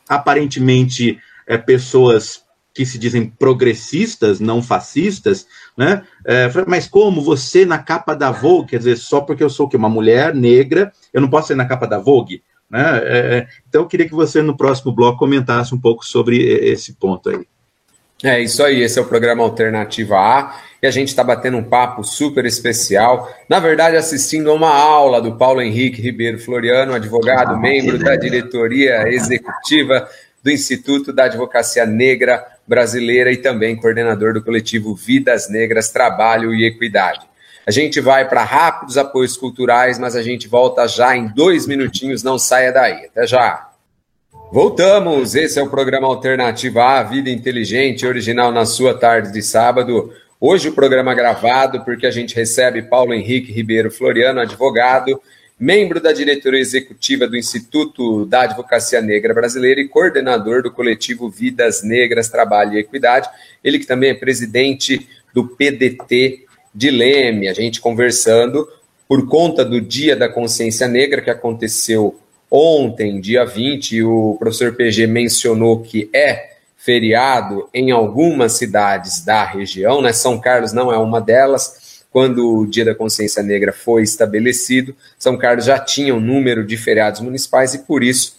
aparentemente é, pessoas que se dizem progressistas, não fascistas, né? É, mas como você na capa da Vogue, quer dizer, só porque eu sou que uma mulher negra, eu não posso ser na capa da Vogue, né? É, então eu queria que você no próximo bloco comentasse um pouco sobre esse ponto aí. É isso aí, esse é o programa Alternativa A e a gente está batendo um papo super especial. Na verdade, assistindo a uma aula do Paulo Henrique Ribeiro Floriano, advogado, ah, membro da diretoria executiva do Instituto da Advocacia Negra Brasileira e também coordenador do coletivo Vidas Negras, Trabalho e Equidade. A gente vai para rápidos apoios culturais, mas a gente volta já em dois minutinhos, não saia daí. Até já! Voltamos! Esse é o programa Alternativa A, Vida Inteligente, original na sua tarde de sábado. Hoje o programa gravado, porque a gente recebe Paulo Henrique Ribeiro Floriano, advogado, membro da diretoria executiva do Instituto da Advocacia Negra Brasileira e coordenador do coletivo Vidas Negras, Trabalho e Equidade. Ele que também é presidente do PDT de Leme. A gente conversando por conta do Dia da Consciência Negra que aconteceu ontem, dia 20, o professor PG mencionou que é feriado em algumas cidades da região, né? São Carlos não é uma delas quando o Dia da Consciência Negra foi estabelecido, São Carlos já tinha um número de feriados municipais e por isso,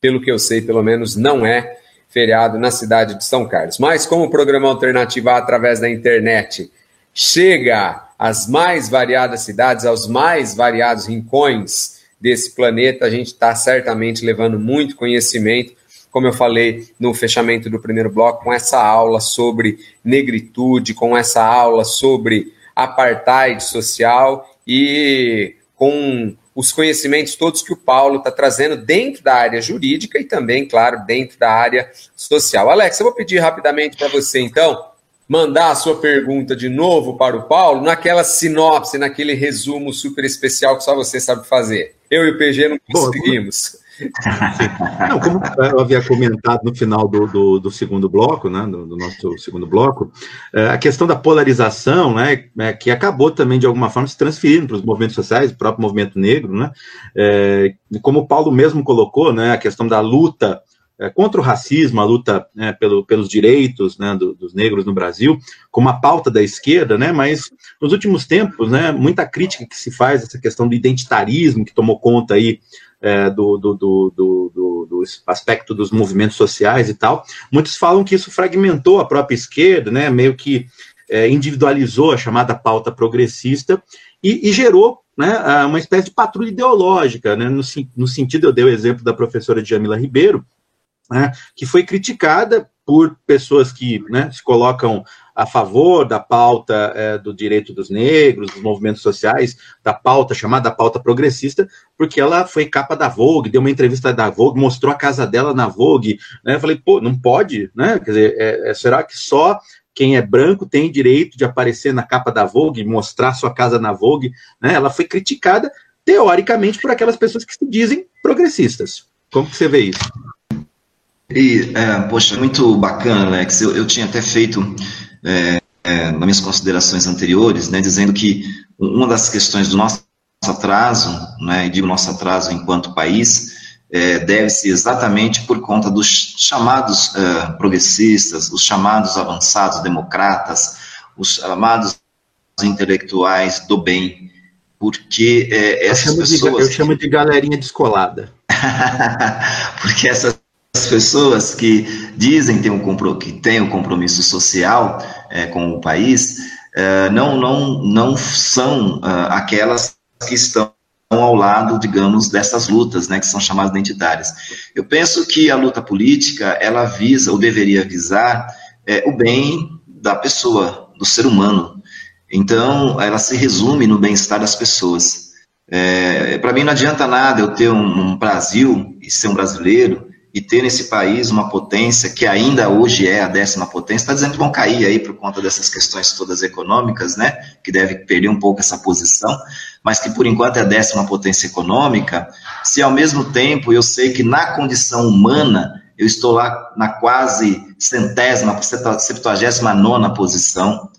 pelo que eu sei, pelo menos não é feriado na cidade de São Carlos. Mas como o programa Alternativa através da internet chega às mais variadas cidades, aos mais variados rincões desse planeta, a gente está certamente levando muito conhecimento, como eu falei no fechamento do primeiro bloco, com essa aula sobre negritude, com essa aula sobre apartheid social e com os conhecimentos todos que o Paulo está trazendo dentro da área jurídica e também, claro, dentro da área social. Alex, eu vou pedir rapidamente para você, então, mandar a sua pergunta de novo para o Paulo, naquela sinopse, naquele resumo super especial que só você sabe fazer. Eu e o PG não conseguimos. Bom, não, como eu havia comentado no final do, do, do segundo bloco, né, do, do, nosso segundo bloco, é, a questão da polarização, né, é, que acabou também de alguma forma se transferindo para os movimentos sociais, o próprio movimento negro, né, é, como o Paulo mesmo colocou, né, a questão da luta contra o racismo, a luta né, pelo, pelos direitos né, do, dos negros no Brasil, como a pauta da esquerda, né, mas nos últimos tempos, né, muita crítica que se faz essa questão do identitarismo que tomou conta aí é, do, do, do, do, aspecto dos movimentos sociais e tal. Muitos falam que isso fragmentou a própria esquerda, né, meio que é, individualizou a chamada pauta progressista e, e gerou né, uma espécie de patrulha ideológica, né, no, no sentido, eu dei o exemplo da professora Djamila Ribeiro, né, que foi criticada por pessoas que né, se colocam a favor da pauta é, do direito dos negros, dos movimentos sociais, da pauta chamada pauta progressista, porque ela foi capa da Vogue, deu uma entrevista da Vogue, mostrou a casa dela na Vogue. Né? Eu falei, pô, não pode, né? Quer dizer, é, é, será que só quem é branco tem direito de aparecer na capa da Vogue, mostrar sua casa na Vogue? Né? Ela foi criticada, teoricamente, por aquelas pessoas que se dizem progressistas. Como que você vê isso? E, é, poxa, muito bacana, Alex. Eu, eu tinha até feito, é, é, nas minhas considerações anteriores, né, dizendo que uma das questões do nosso atraso, né, e digo nosso atraso enquanto país, é, deve-se exatamente por conta dos chamados é, progressistas, os chamados avançados democratas, os chamados intelectuais do bem, porque é, essas eu pessoas... De, eu chamo de galerinha descolada. porque essas as pessoas que dizem ter um que têm um compromisso social é, com o país é, não, não, não são é, aquelas que estão ao lado, digamos, dessas lutas, né, que são chamadas identitárias. Eu penso que a luta política, ela visa, ou deveria visar, é, o bem da pessoa, do ser humano. Então, ela se resume no bem-estar das pessoas. É, Para mim, não adianta nada eu ter um, um Brasil e ser um brasileiro e ter nesse país uma potência que ainda hoje é a décima potência, está dizendo que vão cair aí por conta dessas questões todas econômicas, né, que deve perder um pouco essa posição, mas que por enquanto é a décima potência econômica, se ao mesmo tempo eu sei que na condição humana eu estou lá na quase centésima, septuagésima nona posição,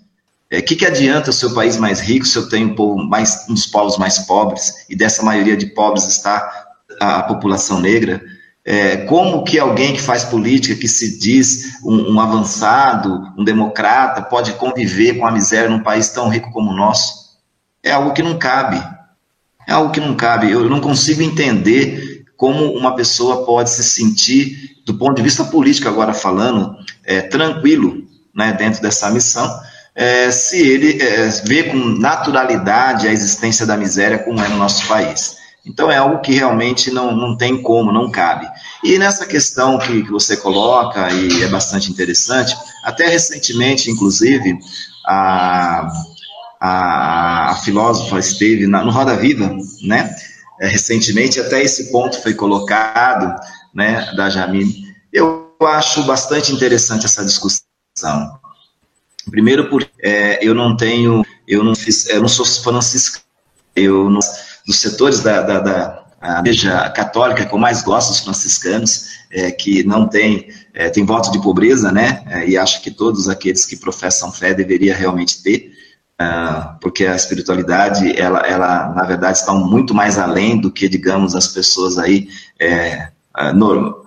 o é, que, que adianta o seu país mais rico se eu tenho um, povo mais, um dos povos mais pobres, e dessa maioria de pobres está a, a população negra? É, como que alguém que faz política, que se diz um, um, avançado, um democrata, pode conviver com a miséria num país tão rico como o nosso? É algo que não cabe. É algo que não cabe. Eu não consigo entender como uma pessoa pode se sentir, do ponto de vista político agora falando, é, tranquilo né, dentro dessa missão, é, se ele é, vê com naturalidade a existência da miséria como é no nosso país. Então é algo que realmente não, não tem como, não cabe. E nessa questão que, que você coloca, e é bastante interessante, até recentemente, inclusive, a, a, a filósofa esteve na, no Roda Viva, né? É, recentemente, até esse ponto foi colocado, né, da Jamile. Eu acho bastante interessante essa discussão. Primeiro porque é, eu não tenho, eu não fiz, eu não sou franciscano, eu não dos setores da, da, da igreja católica que eu mais gosto, os franciscanos, é, que não tem, é, tem voto de pobreza, né? É, e acho que todos aqueles que professam fé deveria realmente ter, uh, porque a espiritualidade, ela, ela, na verdade, está muito mais além do que, digamos, as pessoas aí é, uh, no,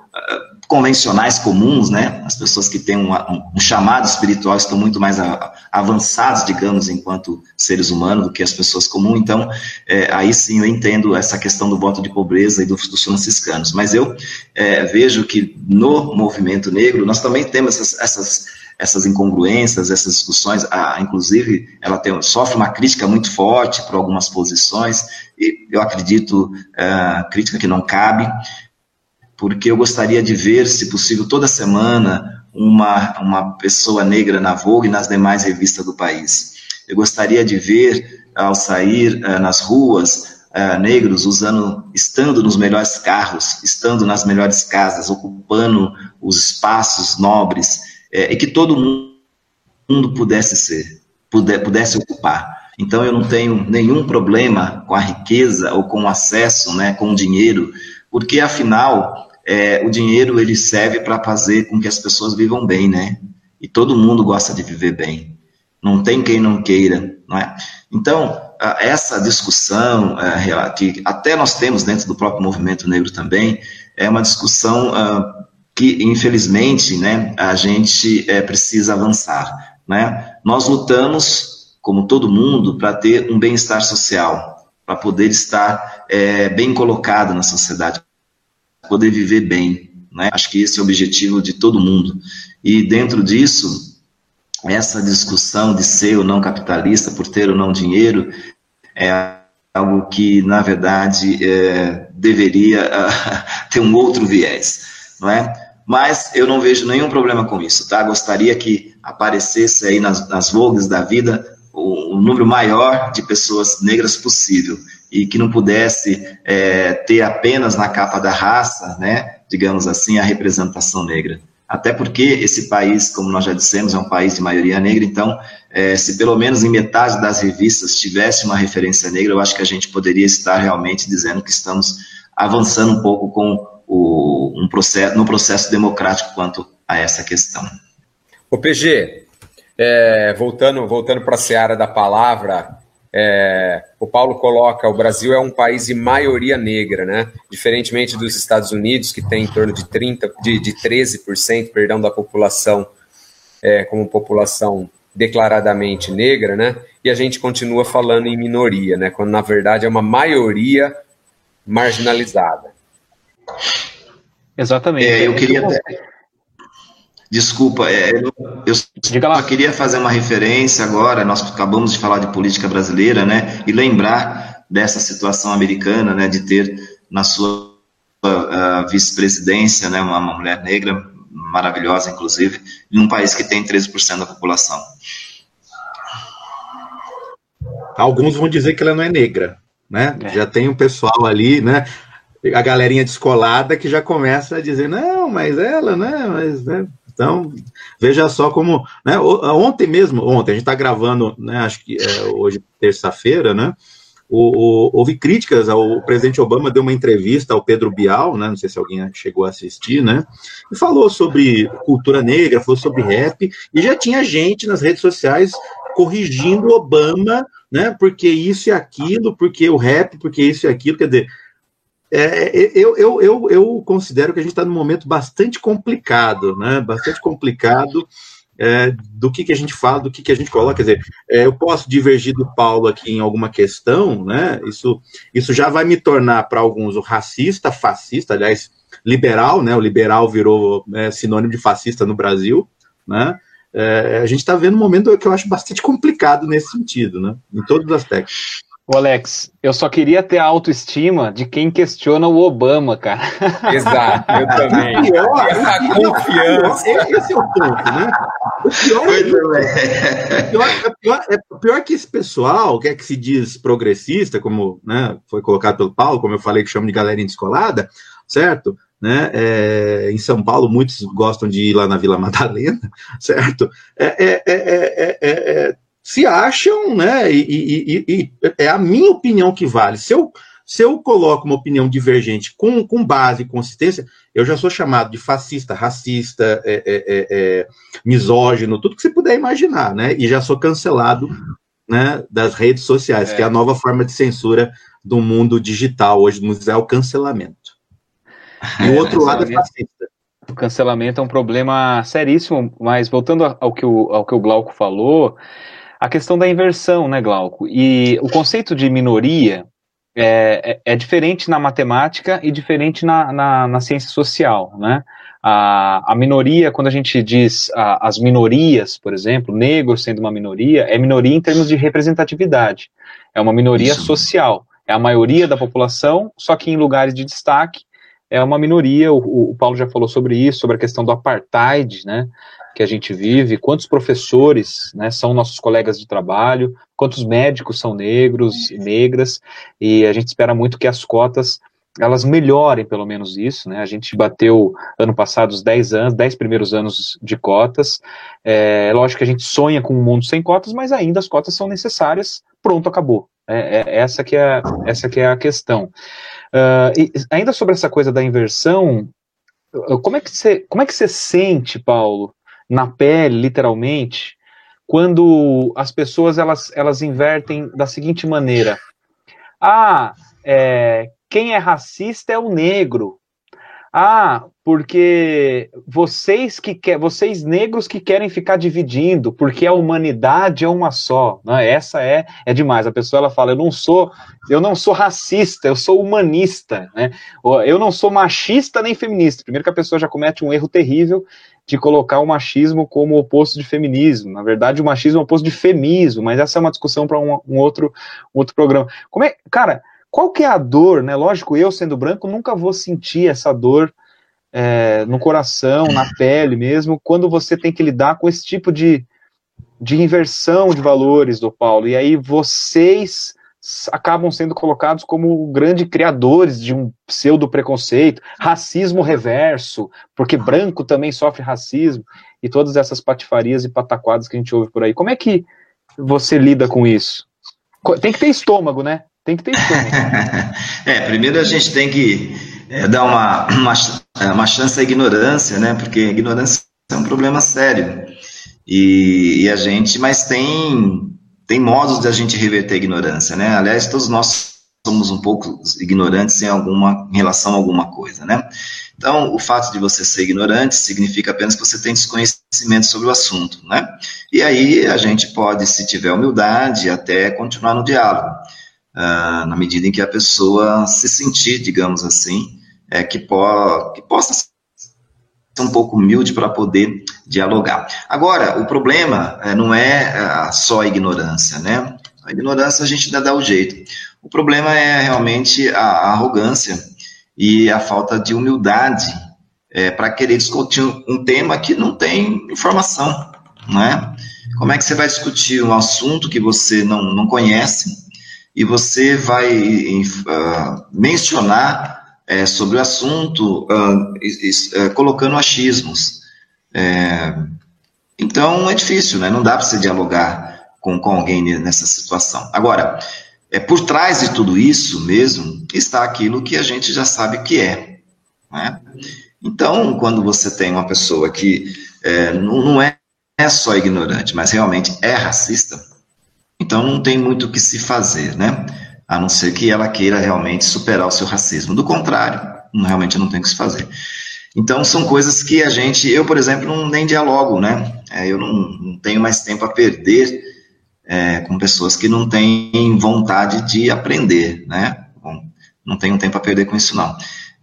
convencionais comuns, né? As pessoas que têm um, um chamado espiritual estão muito mais a, avançados, digamos, enquanto seres humanos do que as pessoas comuns. Então, é, aí sim eu entendo essa questão do voto de pobreza e do, dos franciscanos. Mas eu é, vejo que no movimento negro nós também temos essas, essas essas incongruências, essas discussões, a, inclusive ela tem, sofre uma crítica muito forte por algumas posições, e eu acredito, é, crítica que não cabe, porque eu gostaria de ver, se possível, toda semana uma, uma pessoa negra na Vogue e nas demais revistas do país. Eu gostaria de ver, ao sair uh, nas ruas, uh, negros usando, estando nos melhores carros, estando nas melhores casas, ocupando os espaços nobres, é, e que todo mundo pudesse ser, puder, pudesse ocupar. Então, eu não tenho nenhum problema com a riqueza ou com o acesso, né, com o dinheiro, porque afinal é, o dinheiro ele serve para fazer com que as pessoas vivam bem, né? E todo mundo gosta de viver bem. Não tem quem não queira, não é? Então, essa discussão, é, que até nós temos dentro do próprio movimento negro também, é uma discussão que, infelizmente, né, a gente é, precisa avançar. Né? Nós lutamos, como todo mundo, para ter um bem-estar social, para poder estar é, bem colocado na sociedade, poder viver bem. Né? Acho que esse é o objetivo de todo mundo. E dentro disso, essa discussão de ser ou não capitalista, por ter ou não dinheiro, é algo que, na verdade, é, deveria uh, ter um outro viés, não é? Mas eu não vejo nenhum problema com isso, tá? Gostaria que aparecesse aí nas, nas vogues da vida o, o, número maior de pessoas negras possível e que não pudesse é, ter apenas na capa da raça, né, digamos assim, a representação negra até porque esse país, como nós já dissemos, é um país de maioria negra, então, é, se pelo menos em metade das revistas tivesse uma referência negra, eu acho que a gente poderia estar realmente dizendo que estamos avançando um pouco com o, um processo, no processo democrático quanto a essa questão. O PG, é, voltando, voltando para a seara da palavra, é, o Paulo coloca o Brasil é um país de maioria negra, né? Diferentemente dos Estados Unidos, que tem em torno de 30, de, de 13%, perdão, da população é, como população declaradamente negra, né? E a gente continua falando em minoria, né? Quando na verdade é uma maioria marginalizada. Exatamente. É, eu queria até Desculpa, é, eu, eu só queria fazer uma referência agora, nós acabamos de falar de política brasileira, né, e lembrar dessa situação americana, né, de ter na sua uh, vice-presidência, né, uma, uma, mulher negra, maravilhosa, inclusive, em um país que tem 13% da população. Alguns vão dizer que ela não é negra, né, é. já tem um pessoal ali, né, a galerinha descolada que já começa a dizer, não, mas ela, né, mas... Né, então, veja só como. Né, ontem mesmo, ontem, a gente está gravando, né, acho que é, hoje, terça-feira, né? O, o, houve críticas ao presidente Obama deu uma entrevista ao Pedro Bial, né, não sei se alguém chegou a assistir, né, e falou sobre cultura negra, falou sobre rap, e já tinha gente nas redes sociais corrigindo Obama, né, porque isso e aquilo, porque o rap, porque isso e aquilo, quer dizer, é, é, eu, eu, eu, eu, considero que a gente está num momento bastante complicado, né? Bastante complicado é, do que, que a gente fala, do que, que a gente coloca. Quer dizer, é, eu posso divergir do Paulo aqui em alguma questão, né? Isso, isso já vai me tornar para alguns o racista, fascista, aliás, liberal, né? O liberal virou é, sinônimo de fascista no Brasil, né? É, a gente está vendo um momento que eu acho bastante complicado nesse sentido, né? Em todos os aspectos. Ô Alex, eu só queria ter a autoestima de quem questiona o Obama, cara. Exato, eu também. Pior, Essa confiança. Esse é o ponto, né? O pior, é, pior, é, pior, é pior que esse pessoal, que é que se diz progressista, como né, foi colocado pelo Paulo, como eu falei que chamo de galerinha descolada, certo? Né, é, em São Paulo, muitos gostam de ir lá na Vila Madalena, certo? É, é, é, é se acham, né? E, e, e, e, é a minha opinião que vale. Se eu, se eu coloco uma opinião divergente com, com base e consistência, eu já sou chamado de fascista, racista, é, é, é, é, misógino, tudo que você puder imaginar, né? E já sou cancelado né, das redes sociais, que é a é. nova forma de censura do mundo digital hoje, é o cancelamento. E o outro lado é fascista. O cancelamento é um problema seríssimo, mas voltando ao que o, ao que o Glauco falou, a questão da inversão, né, Glauco? E o conceito de minoria é, é, é diferente na matemática e diferente na, na, na ciência social, né? A, a, minoria, quando a gente diz a, as minorias, por exemplo, negros sendo uma minoria, é minoria em termos de representatividade. É uma minoria Isso. social. É a maioria da população, só que em lugares de destaque é uma minoria. O, o Paulo já falou sobre isso, sobre a questão do apartheid, né? Que a gente vive, quantos professores né, são nossos colegas de trabalho, quantos médicos são negros e negras, e a gente espera muito que as cotas elas melhorem pelo menos isso, né? A gente bateu ano passado os 10 anos, 10 primeiros anos de cotas. É lógico que a gente sonha com um mundo sem cotas, mas ainda as cotas são necessárias. Pronto, acabou. É, é essa que é essa que é a questão. Uh, e ainda sobre essa coisa da inversão, como é que você como é que você sente, Paulo, na pele, literalmente, quando as pessoas elas, elas invertem da seguinte maneira: ah, é, quem é racista é o negro. Ah, porque vocês que quer, vocês negros que querem ficar dividindo, porque a humanidade é uma só. Né? Essa é é demais. A pessoa ela fala, eu não sou, eu não sou racista, eu sou humanista, né? Eu não sou machista nem feminista. Primeiro que a pessoa já comete um erro terrível de colocar o machismo como oposto de feminismo. Na verdade, o machismo é oposto de feminismo, mas essa é uma discussão para um, um, outro um outro programa. Como é, cara? Qual que é a dor, né? Lógico, eu sendo branco nunca vou sentir essa dor é, no coração, na pele mesmo, quando você tem que lidar com esse tipo de, de inversão de valores do Paulo. E aí vocês acabam sendo colocados como grandes criadores de um pseudo preconceito, racismo reverso, porque branco também sofre racismo e todas essas patifarias e pataquadas que a gente ouve por aí. Como é que você lida com isso? Tem que ter estômago, né? Tem que ter estômago. é, primeiro a gente tem que é, dar uma, uma, é, uma chance à ignorância, né? Porque ignorância é um problema sério. E, e, a gente, mas tem, tem modos de a gente reverter a ignorância, né? Aliás, todos nós somos um pouco ignorantes em alguma em relação a alguma coisa, né? Então, o fato de você ser ignorante significa apenas que você tem desconhecimento sobre o assunto, né? E aí a gente pode, se tiver humildade, até continuar no diálogo uh, na medida em que a pessoa se sentir, digamos assim, é, que, po que possa ser um pouco humilde para poder dialogar. Agora, o problema é, não é só a ignorância, né? A ignorância a gente ainda dá o jeito. O problema é realmente a, a arrogância e a falta de humildade é, para querer discutir um tema que não tem informação, não é? Como é que você vai discutir um assunto que você não, não conhece e você vai uh, mencionar é, sobre o assunto uh, uh, colocando achismos. É, então é difícil, né? não dá para você dialogar com, com alguém nessa situação. Agora, é, por trás de tudo isso mesmo está aquilo que a gente já sabe que é. Né? Então, quando você tem uma pessoa que é, não, não é só ignorante, mas realmente é racista, então não tem muito o que se fazer, né? A não ser que ela queira realmente superar o seu racismo. Do contrário, realmente não tem o que se fazer. Então são coisas que a gente, eu por exemplo, não nem dialogo, né? É, eu não, não, tenho mais tempo a perder é, com pessoas que não têm vontade de aprender, né? Bom, não tenho tempo a perder com isso não.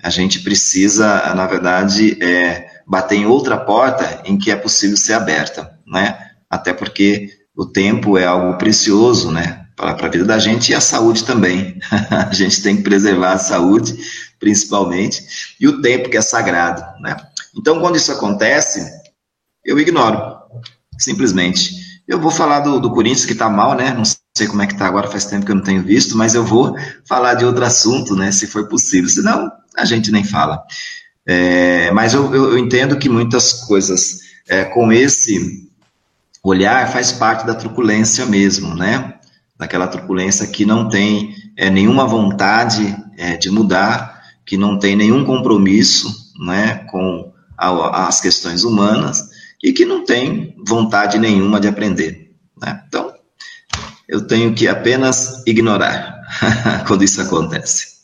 A gente precisa, na verdade, é, bater em outra porta em que é possível ser aberta, né? Até porque o tempo é algo precioso, né? Para a vida da gente e a saúde também. a gente tem que preservar a saúde, principalmente, e o tempo que é sagrado, né? Então, quando isso acontece, eu ignoro, simplesmente. Eu vou falar do, do Corinthians que está mal, né? Não sei como é que está agora, faz tempo que eu não tenho visto, mas eu vou falar de outro assunto, né? Se for possível. Senão, a gente nem fala. É, mas eu, eu, eu, entendo que muitas coisas é, com esse olhar faz parte da truculência mesmo, né? Daquela truculência que não tem é, nenhuma vontade é, de mudar, que não tem nenhum compromisso, né, com a, as questões humanas e que não tem vontade nenhuma de aprender. Né? Então, eu tenho que apenas ignorar quando isso acontece.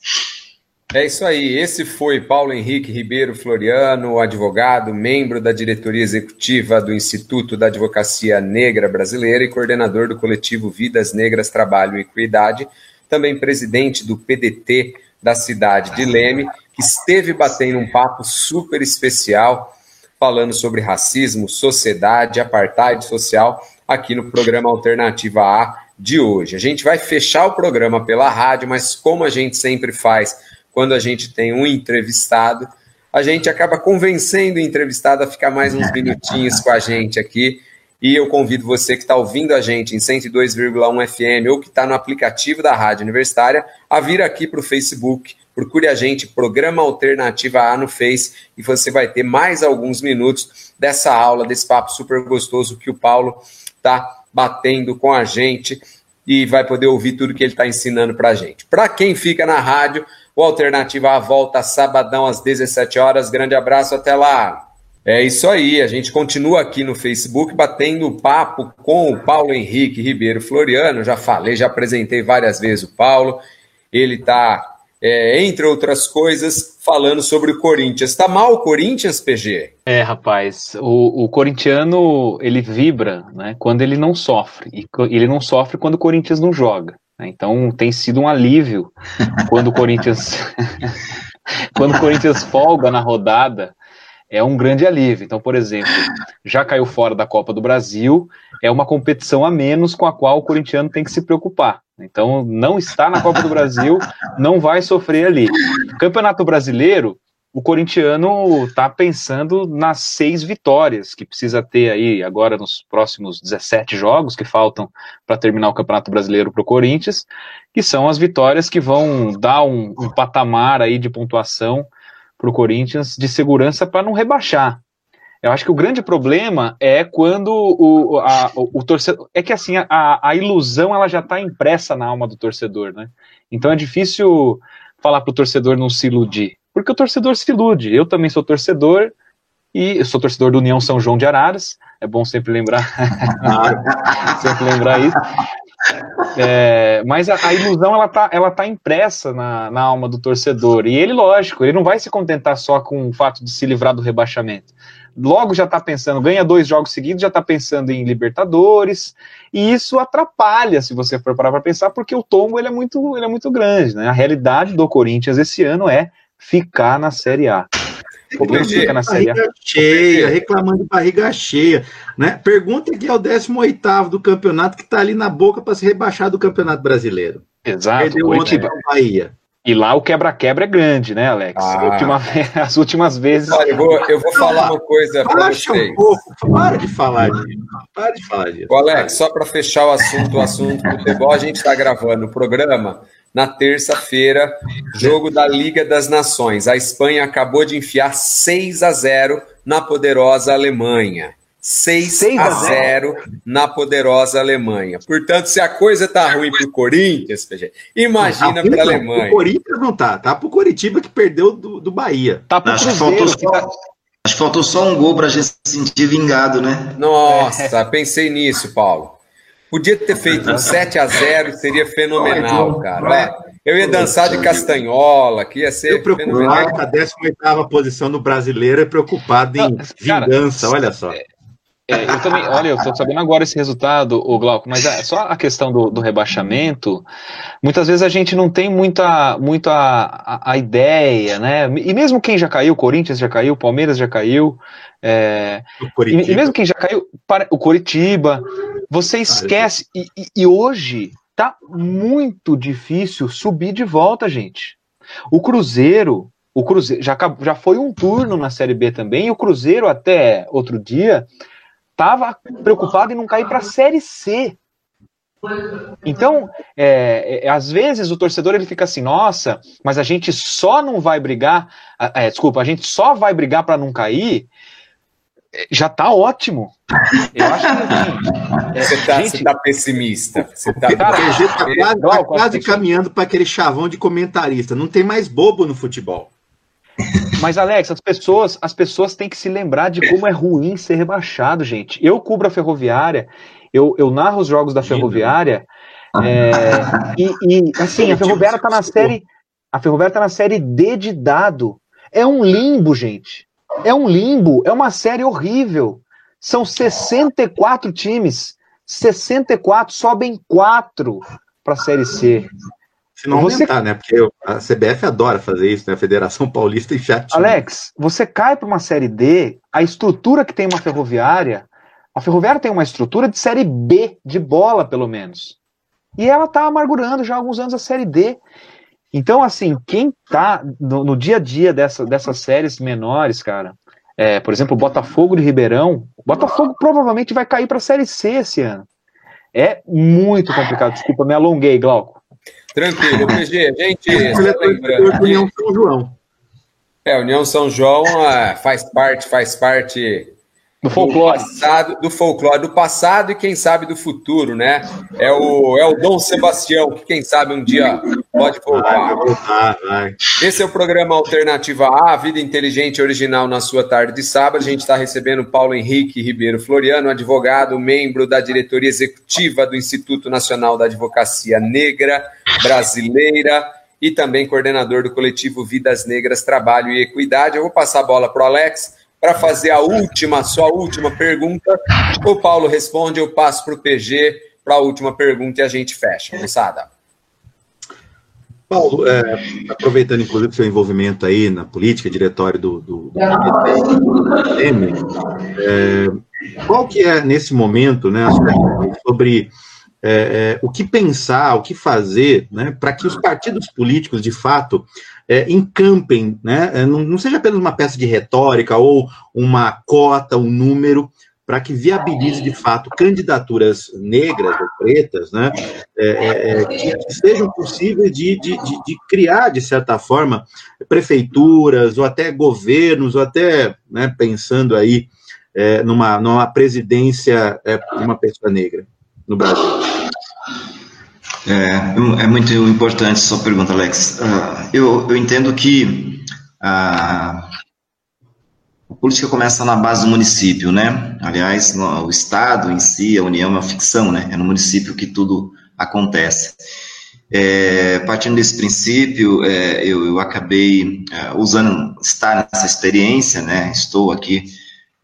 É isso aí. Esse foi Paulo Henrique Ribeiro Floriano, advogado, membro da diretoria executiva do Instituto da Advocacia Negra Brasileira e coordenador do coletivo Vidas Negras Trabalho e Equidade, também presidente do PDT da cidade de Leme, que esteve batendo um papo super especial falando sobre racismo, sociedade, apartheid social aqui no programa Alternativa A de hoje. A gente vai fechar o programa pela rádio, mas como a gente sempre faz quando a gente tem um entrevistado, a gente acaba convencendo o entrevistado a ficar mais uns minutinhos com a gente aqui. E eu convido você que está ouvindo a gente em 102,1 FM ou que está no aplicativo da Rádio Universitária a vir aqui para o Facebook. Procure a gente, Programa Alternativa A no Face, e você vai ter mais alguns minutos dessa aula, desse papo super gostoso que o Paulo está batendo com a gente e vai poder ouvir tudo que ele está ensinando para a gente. Para quem fica na rádio, o Alternativa volta sabadão às 17 horas. Grande abraço, até lá. É isso aí, a gente continua aqui no Facebook batendo papo com o Paulo Henrique Ribeiro Floriano. Já falei, já apresentei várias vezes o Paulo. Ele está é, entre outras coisas, falando sobre o Corinthians. Está mal o Corinthians, PG? É, rapaz, o, o corintiano ele vibra né, quando ele não sofre, e ele não sofre quando o Corinthians não joga. Né? Então tem sido um alívio quando o Corinthians quando o Corinthians folga na rodada é um grande alívio. Então, por exemplo, já caiu fora da Copa do Brasil, é uma competição a menos com a qual o corintiano tem que se preocupar. Então, não está na Copa do Brasil, não vai sofrer ali. Campeonato Brasileiro, o corintiano está pensando nas seis vitórias que precisa ter aí agora nos próximos 17 jogos que faltam para terminar o Campeonato Brasileiro para o Corinthians, que são as vitórias que vão dar um, um patamar aí de pontuação para o Corinthians de segurança para não rebaixar. Eu acho que o grande problema é quando o, a, o, o torcedor. É que assim, a, a ilusão ela já está impressa na alma do torcedor, né? Então é difícil falar para o torcedor não se iludir. Porque o torcedor se ilude. Eu também sou torcedor e eu sou torcedor do União São João de Araras. É bom sempre lembrar, sempre lembrar isso. É, mas a, a, ilusão ela tá, ela tá impressa na, na alma do torcedor. E ele, lógico, ele não vai se contentar só com o fato de se livrar do rebaixamento. Logo já está pensando, ganha dois jogos seguidos, já está pensando em Libertadores, e isso atrapalha, se você for parar para pensar, porque o tombo ele é muito, ele é muito grande. Né? A realidade do Corinthians esse ano é ficar na Série A. Como fica na Série A? cheia, reclamando de barriga cheia. Né? Pergunta que é o 18 do campeonato que está ali na boca para se rebaixar do Campeonato Brasileiro. Exato. Perdeu ontem Bahia. E lá o quebra-quebra é grande, né, Alex? Ah. Última, as últimas vezes. Olha, eu, vou, eu vou falar uma coisa para vocês. Um pouco, para de falar disso. Para de falar disso. O Alex, só para fechar o assunto, o assunto do futebol, a gente está gravando o programa na terça-feira, jogo da Liga das Nações. A Espanha acabou de enfiar 6 a 0 na poderosa Alemanha. 6, 6 a 0 na poderosa Alemanha. Portanto, se a coisa tá ruim para o Corinthians, imagina tá para a Alemanha. O Corinthians não tá, tá para o Coritiba que perdeu do, do Bahia. Tá pro acho, que faltou só, tá- acho que faltou só um gol para a gente se sentir vingado, né? Nossa, pensei nisso, Paulo. Podia ter feito um 7 a 0 seria fenomenal, cara. Eu ia dançar de castanhola, que ia ser. Eu preocupado com a 18 posição do brasileiro é preocupado em vingança, olha só. É, eu também, olha, eu estou sabendo agora esse resultado, o Glauco, mas é só a questão do, do, rebaixamento, muitas vezes a gente não tem muita, muita a, a, ideia, né? E mesmo quem já caiu, o Corinthians já caiu, o Palmeiras já caiu, é, e, e, mesmo quem já caiu, o Coritiba, você esquece. E, e, e hoje tá muito difícil subir de volta, gente. O Cruzeiro, o Cruzeiro já, já foi um turno na Série B também, e o Cruzeiro até outro dia estava preocupado em não cair para a Série C. Então, é, é, às vezes o torcedor ele fica assim, nossa, mas a gente só não vai brigar, é, desculpa, a gente só vai brigar para não cair, já tá ótimo. Eu acho que assim, você, tá, gente, você tá pessimista. Você tá, cara, tá quase, tá quase caminhando para aquele chavão de comentarista. Não tem mais bobo no futebol. Mas, Alex, as pessoas, as pessoas têm que se lembrar de como é ruim ser rebaixado, gente. Eu cubro a ferroviária, eu, eu narro os jogos da ferroviária, é, e, e, assim, a ferroviária tá na série. A ferroviária tá na série D de dado. É um limbo, gente. É um limbo, é uma série horrível. São 64 times. 64, sobem 4 para a Série C. Se não você... aumentar, né? Porque a CBF adora fazer isso, né? A Federação Paulista e já Alex, você cai para uma série D, a estrutura que tem uma ferroviária, a ferroviária tem uma estrutura de série B, de bola, pelo menos. E ela tá amargurando já há alguns anos a série D. Então, assim, quem tá no, no dia a dia dessa, dessas séries menores, cara, é, por exemplo, Botafogo de Ribeirão, o Botafogo provavelmente vai cair para a série C esse ano. É muito complicado. Desculpa, me alonguei, Glauco. Tranquilo, PG, gente, lembrando União São João. É, União São João é, faz parte, faz parte do folclore. Do, passado, do folclore, do passado e quem sabe do futuro, né? É o, é o Dom Sebastião, que quem sabe um dia pode voltar. Vai, vai, vai. Esse é o programa Alternativa A, Vida Inteligente Original na sua tarde de sábado. A gente está recebendo Paulo Henrique Ribeiro Floriano, advogado, membro da diretoria executiva do Instituto Nacional da Advocacia Negra Brasileira e também coordenador do coletivo Vidas Negras, Trabalho e Equidade. Eu vou passar a bola para o Alex para fazer a última, sua última pergunta. O Paulo responde, eu passo para o PG para a última pergunta e a gente fecha. Moçada. Paulo, é, aproveitando inclusive o seu envolvimento aí na política, diretório do, do, do é, qual que é, nesse momento, né, sobre é, é, o que pensar, o que fazer, né, para que os partidos políticos, de fato, é, encampem, né, é, não, não, seja apenas uma peça de retórica ou uma cota, um número, para que viabilize, de fato, candidaturas negras ou pretas, né, é, é, que, que, sejam possíveis de, de, de, de, criar, de certa forma, prefeituras, ou até governos, ou até, né, pensando aí, numa, numa presidência de uma pessoa negra no Brasil. É, é muito importante sua pergunta, Alex. Uh, eu, eu entendo que a, a política começa na base do município, né? Aliás, no, o Estado em si, a União é uma ficção, né? É no município que tudo acontece. É, partindo desse princípio, é, eu, eu, acabei é, usando, estar nessa experiência, né? Estou aqui,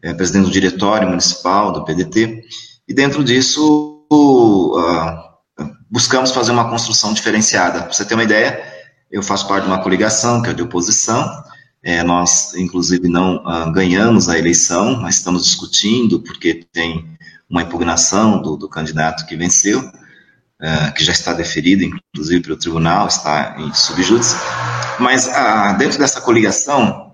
é, presidente do diretório municipal do PDT, e dentro disso, uh, buscamos fazer uma construção diferenciada. Para você ter uma ideia, eu faço parte de uma coligação, que é de oposição, é, nós, inclusive, não ah, ganhamos a eleição, mas estamos discutindo, porque tem uma impugnação do, do candidato que venceu, é, que já está deferido, inclusive, pelo tribunal, está em subjúdice. Mas, ah, dentro dessa coligação,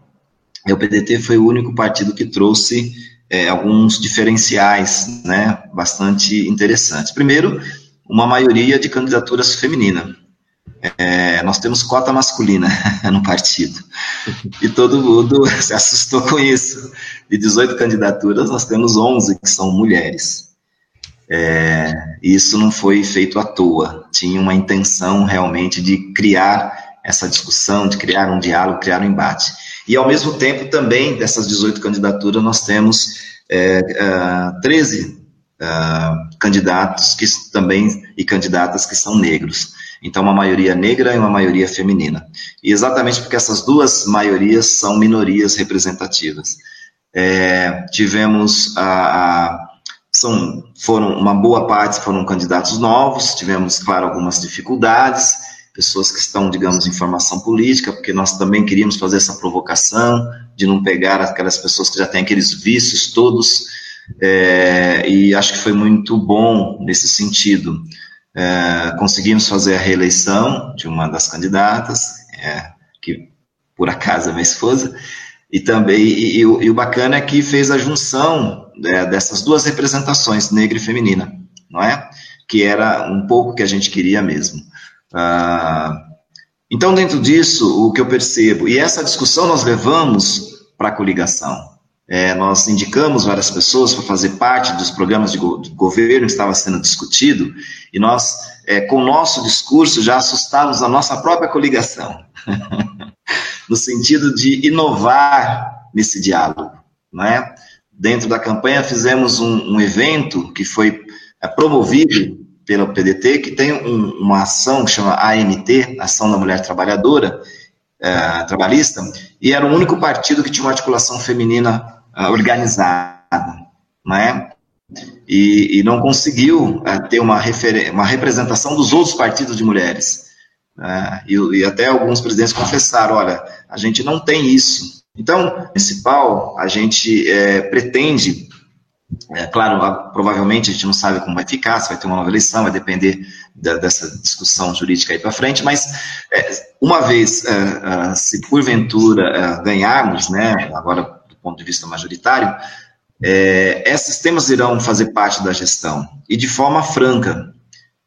o PDT foi o único partido que trouxe é, alguns diferenciais né, bastante interessantes. Primeiro, uma maioria de candidaturas feminina. É, nós temos cota masculina no partido. E todo mundo se assustou com isso. De 18 candidaturas, nós temos 11 que são mulheres. É, isso não foi feito à toa. Tinha uma intenção realmente de criar essa discussão, de criar um diálogo, criar um embate. E, ao mesmo tempo, também, dessas 18 candidaturas, nós temos é, uh, 13 uh, candidatos que também e candidatas que são negros. Então, uma maioria negra e uma maioria feminina. E exatamente porque essas duas maiorias são minorias representativas. É, tivemos a, a, são, foram uma boa parte foram candidatos novos, tivemos, claro, algumas dificuldades, pessoas que estão, digamos, em formação política, porque nós também queríamos fazer essa provocação de não pegar aquelas pessoas que já têm aqueles vícios todos é, e acho que foi muito bom nesse sentido. É, conseguimos fazer a reeleição de uma das candidatas, é, que por acaso é minha esposa, e também, e, e, e, o bacana é que fez a junção né, dessas duas representações, negra e feminina, não é? Que era um pouco que a gente queria mesmo. Ah, então, dentro disso, o que eu percebo, e essa discussão nós levamos para a coligação, é, nós indicamos várias pessoas para fazer parte dos programas de, go governo que estava sendo discutido, e nós, é, com o nosso discurso, já assustávamos a nossa própria coligação, no sentido de inovar nesse diálogo. Né? Dentro da campanha, fizemos um, um evento que foi é, promovido pelo PDT, que tem um, uma ação que chama AMT, Ação da Mulher Trabalhadora, é, Trabalhista, e era o único partido que tinha uma articulação feminina organizada, né? E, e não conseguiu uh, ter uma, uma representação dos outros partidos de mulheres. Uh, e, e, até alguns presidentes confessaram, olha, a gente não tem isso. Então, municipal, a gente é, pretende, é, claro, provavelmente a gente não sabe como vai ficar, se vai ter uma nova eleição, vai depender da, dessa discussão jurídica aí para frente, mas é, uma vez, se porventura ganharmos, né, agora ponto de vista majoritário, é, esses temas irão fazer parte da gestão e de forma franca.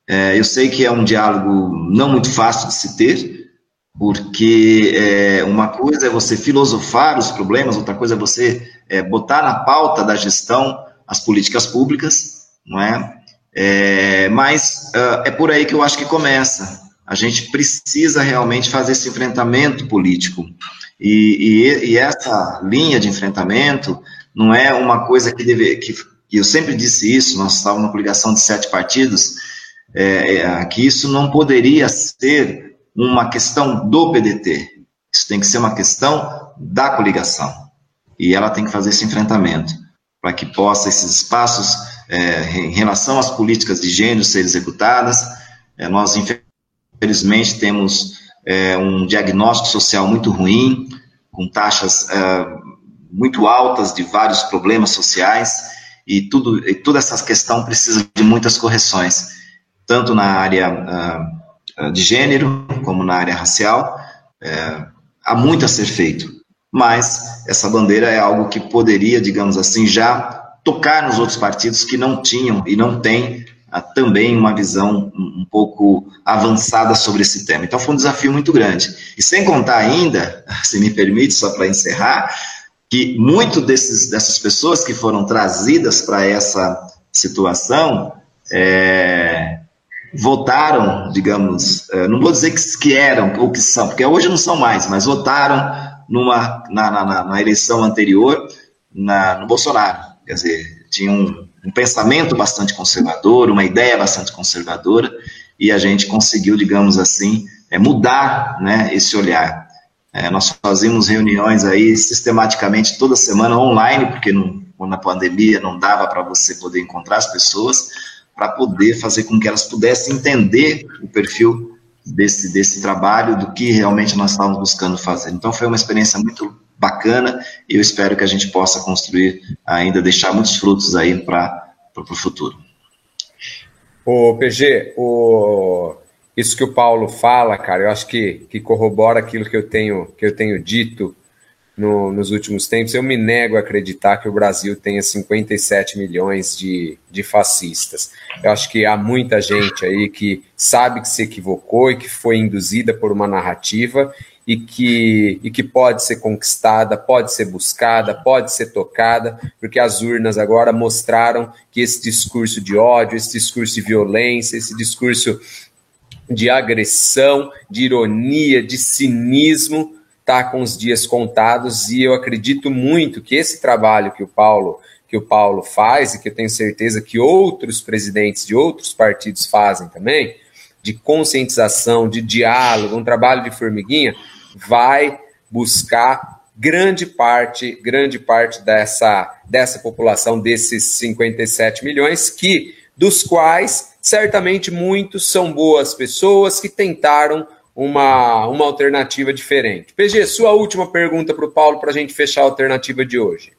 É, eu sei que é um diálogo não muito fácil de se ter, porque é, uma coisa é você filosofar os problemas, outra coisa é você é, botar na pauta da gestão as políticas públicas, não é? é mas uh, é por aí que eu acho que começa. A gente precisa realmente fazer esse enfrentamento político. E, e, e, essa linha de enfrentamento não é uma coisa que deve. Que, eu sempre disse isso, nós estávamos na coligação de sete partidos, é, é, que isso não poderia ser uma questão do PDT. Isso tem que ser uma questão da coligação. E ela tem que fazer esse enfrentamento para que possa esses espaços é, em relação às políticas de gênero ser executadas. É, nós, infelizmente, temos é, um diagnóstico social muito ruim, com taxas é, muito altas de vários problemas sociais, e, tudo, e toda essa questão precisa de muitas correções, tanto na área uh, de gênero, como na área racial. É, há muito a ser feito, mas essa bandeira é algo que poderia, digamos assim, já tocar nos outros partidos que não tinham e não têm também uma visão um, pouco avançada sobre esse tema. Então foi um desafio muito grande. E sem contar ainda, se me permite, só para encerrar, que muito desses, dessas pessoas que foram trazidas para essa situação é, votaram, digamos, é, não vou dizer que, que, eram ou que são, porque hoje não são mais, mas votaram numa, na, na, na eleição anterior na, no Bolsonaro. Quer dizer, tinha um, pensamento bastante conservador, uma ideia bastante conservadora, e a gente conseguiu, digamos assim, é, mudar né, esse olhar. É, nós fazíamos reuniões aí sistematicamente toda semana online, porque na pandemia não dava para você poder encontrar as pessoas, para poder fazer com que elas pudessem entender o perfil desse, desse trabalho, do que realmente nós estávamos buscando fazer. Então foi uma experiência muito bacana e eu espero que a gente possa construir ainda, deixar muitos frutos aí para o futuro. O PG, o, isso que o Paulo fala, cara, eu acho que, que corrobora aquilo que eu tenho, que eu tenho dito no, nos últimos tempos. Eu me nego a acreditar que o Brasil tenha 57 milhões de, de fascistas. Eu acho que há muita gente aí que sabe que se equivocou e que foi induzida por uma narrativa e que, e que pode ser conquistada, pode ser buscada, pode ser tocada, porque as urnas agora mostraram que esse discurso de ódio, esse discurso de violência, esse discurso de agressão, de ironia, de cinismo, está com os dias contados e eu acredito muito que esse trabalho que o Paulo que o Paulo faz e que eu tenho certeza que outros presidentes de outros partidos fazem também, de conscientização, de diálogo, um trabalho de formiguinha, vai buscar grande parte, grande parte dessa, dessa população, desses 57 milhões, que dos quais certamente muitos são boas pessoas que tentaram uma, uma alternativa diferente. PG, sua última pergunta para o Paulo para a gente fechar a alternativa de hoje.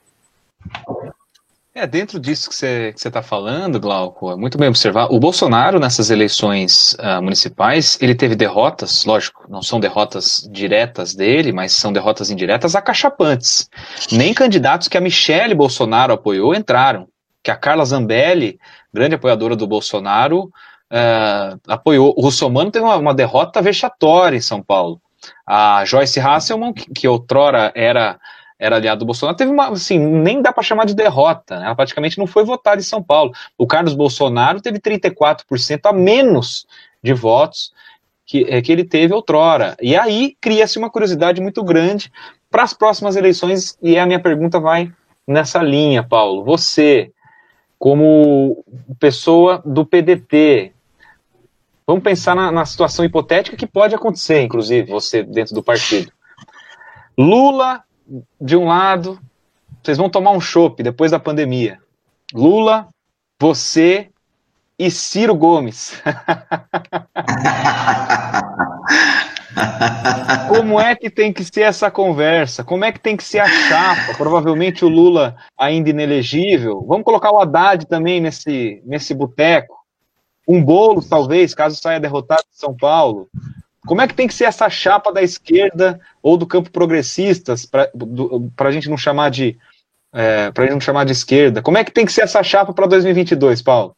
É, dentro disso que você está falando, Glauco, é muito bem observar. O Bolsonaro, nessas eleições uh, municipais, ele teve derrotas, lógico, não são derrotas diretas dele, mas são derrotas indiretas acachapantes. Nem candidatos que a Michele Bolsonaro apoiou entraram. Que a Carla Zambelli, grande apoiadora do Bolsonaro, uh, apoiou. O Russomano teve uma, uma, derrota vexatória em São Paulo. A Joyce Hasselman, que, que outrora era era aliado do Bolsonaro, teve uma, assim, nem dá para chamar de derrota, né? ela praticamente não foi votada em São Paulo. O Carlos Bolsonaro teve 34% a menos de votos que, é, que ele teve outrora. E aí cria-se uma curiosidade muito grande para as próximas eleições, e a minha pergunta vai nessa linha, Paulo. Você, como pessoa do PDT, Vamos pensar na, na, situação hipotética que pode acontecer, inclusive, você dentro do partido. Lula, de um lado, vocês vão tomar um chopp depois da pandemia. Lula, você e Ciro Gomes. Como é que tem que ser essa conversa? Como é que tem que ser a chapa? Provavelmente o Lula ainda inelegível. Vamos colocar o Haddad também nesse, nesse boteco um bolo, talvez, caso saia derrotado de São Paulo. Como é que tem que ser essa chapa da esquerda ou do campo progressistas, para a gente não chamar de é, para não chamar de esquerda? Como é que tem que ser essa chapa para 2022, Paulo?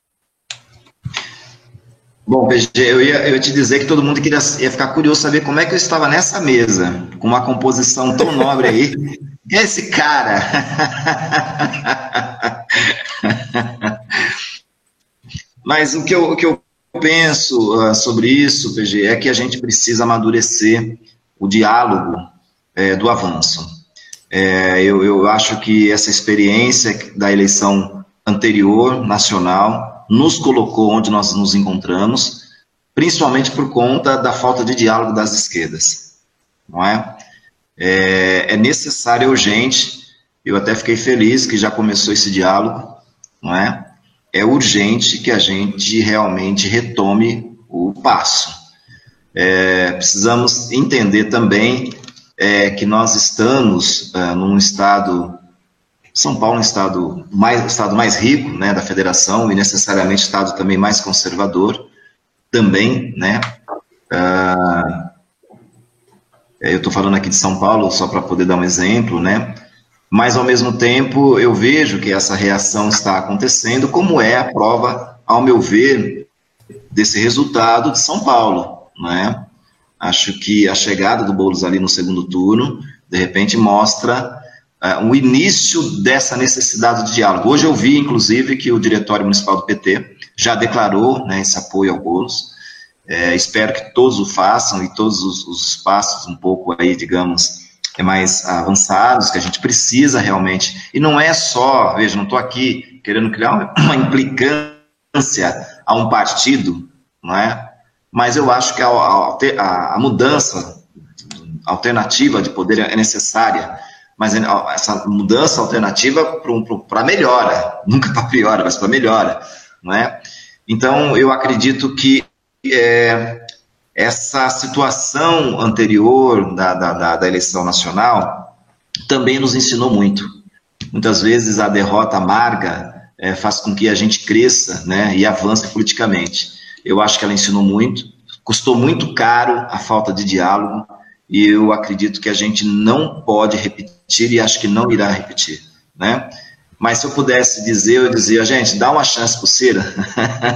Bom, PG, eu ia, eu ia te dizer que todo mundo queria, ia ficar curioso saber como é que eu estava nessa mesa, com uma composição tão nobre aí. Esse cara! Mas o que eu, o que eu penso uh, sobre isso, PG, é que a gente precisa amadurecer o diálogo é, do avanço. É, eu, eu acho que essa experiência da eleição anterior, nacional, nos colocou onde nós nos encontramos. principalmente por conta da falta de diálogo das esquerdas, não é? É, é necessário, urgente, eu até fiquei feliz que já começou esse diálogo, não é? É urgente que a gente realmente retome o passo. É, precisamos entender também é, que nós estamos é, num estado são Paulo é um estado mais, estado mais rico né, da federação e necessariamente estado também mais conservador, também, né? Uh, eu estou falando aqui de São Paulo só para poder dar um exemplo, né? Mas ao mesmo tempo eu vejo que essa reação está acontecendo, como é a prova, ao meu ver, desse resultado de São Paulo, né? Acho que a chegada do Boulos ali no segundo turno, de repente mostra uh, o início dessa necessidade de diálogo. Hoje eu vi, inclusive, que o Diretório Municipal do PT já declarou né, esse apoio ao Boulos. É, espero que todos o façam e todos os, os passos um pouco aí, digamos, mais avançados, que a gente precisa realmente. E não é só, veja, não estou aqui querendo criar uma implicância a um partido, não é? Mas eu acho que a, a, a mudança alternativa de poder é necessária mas essa mudança alternativa para melhora, nunca para piora, mas para melhora, não é? Então, eu acredito que é, essa situação anterior da, da, da, eleição nacional também nos ensinou muito. Muitas vezes a derrota amarga é, faz com que a gente cresça né, e avance politicamente. Eu acho que ela ensinou muito, custou muito caro a falta de diálogo, e eu acredito que a gente não pode repetir e acho que não irá repetir, né? Mas se eu pudesse dizer, eu dizia, gente, dá uma chance para o Cira,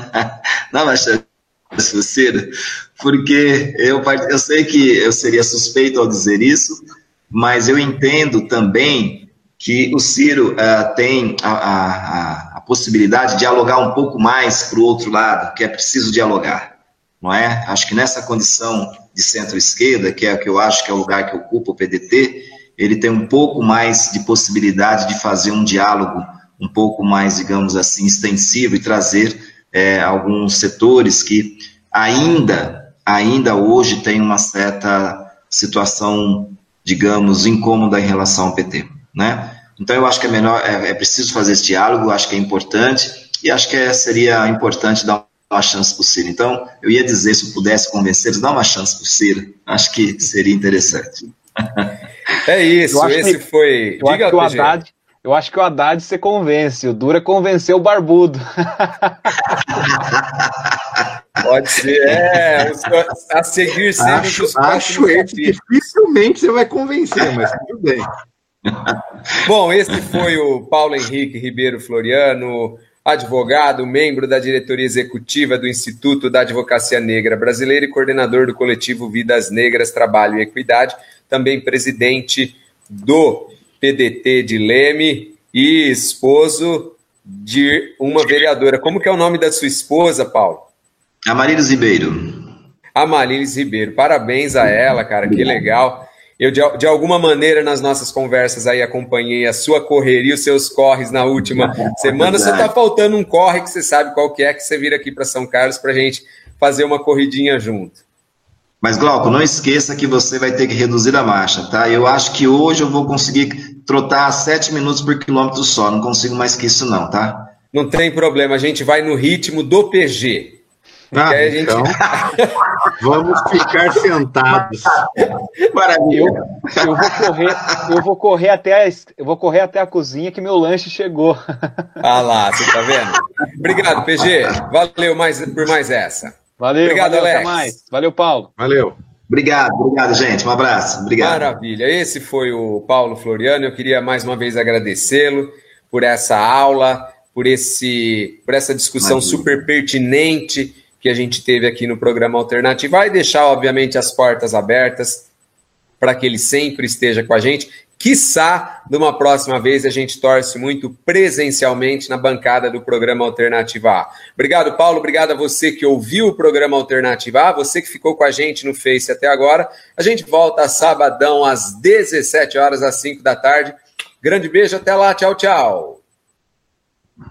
dá uma chance para o Cira, porque eu, eu sei que eu seria suspeito ao dizer isso, mas eu entendo também que o Ciro uh, tem a, a, a, possibilidade de dialogar um pouco mais para o outro lado, que é preciso dialogar, não é? Acho que nessa condição de centro-esquerda, que é o que eu acho que é o lugar que ocupa o PDT, ele tem um pouco mais de possibilidade de fazer um diálogo um pouco mais, digamos assim, extensivo e trazer é, alguns setores que ainda, ainda hoje tem uma certa situação, digamos, incômoda em relação ao PT, né? Então eu acho que é melhor, é, é preciso fazer esse diálogo, acho que é importante e acho que é, seria importante dar uma chance para o Ciro. Então, eu ia dizer, se eu pudesse convencer, dá uma chance para o Ciro. Acho que seria interessante. É isso, esse que, foi. Eu Diga, acho que o Haddad, eu acho que o Haddad você convence, o Dura convenceu o Barbudo. Pode ser, é, a seguir sempre acho, os Acho que dificilmente você vai convencer, mas tudo bem. Bom, esse foi o Paulo Henrique Ribeiro Floriano, advogado, membro da diretoria executiva do Instituto da Advocacia Negra Brasileira e coordenador do coletivo Vidas Negras, Trabalho e Equidade, também presidente do PDT de Leme e esposo de uma vereadora. Como que é o nome da sua esposa, Paulo? Amarilis Ribeiro. Amarilis Ribeiro. Parabéns a ela, cara, que legal. Eu, de, de, alguma maneira, nas nossas conversas aí, acompanhei a sua correria, os seus corres na última semana. Só tá faltando um corre que você sabe qual que é, que você vira aqui para São Carlos para gente fazer uma corridinha junto. Mas, Glauco, não esqueça que você vai ter que reduzir a marcha, tá? Eu acho que hoje eu vou conseguir trotar a 7 minutos por quilômetro só. Não consigo mais que isso, não, tá? Não tem problema, a gente vai no ritmo do PG. Ah, gente... então, vamos ficar sentados. Maravilha. Eu, eu, vou correr, eu vou correr até a, eu vou correr até a cozinha que meu lanche chegou. Ah lá, você tá vendo? Obrigado, PG. Valeu mais por mais essa. Valeu, obrigado, valeu, Alex. Até mais. Valeu, Paulo. Valeu. Obrigado, obrigado, gente. Um abraço. Obrigado. Maravilha. Esse foi o Paulo Floriano. Eu queria mais uma vez agradecê-lo por essa aula, por esse, por essa discussão Maravilha. super pertinente que a gente teve aqui no programa Alternativo. Vai deixar, obviamente, as portas abertas para que ele sempre esteja com a gente. Quiçá, numa próxima vez, a gente torce muito presencialmente na bancada do programa Alternativa A. Obrigado, Paulo. Obrigado a você que ouviu o programa Alternativa A, você que ficou com a gente no Face até agora. A gente volta sabadão às 17 horas, às 5 da tarde. Grande beijo, até lá. Tchau, tchau.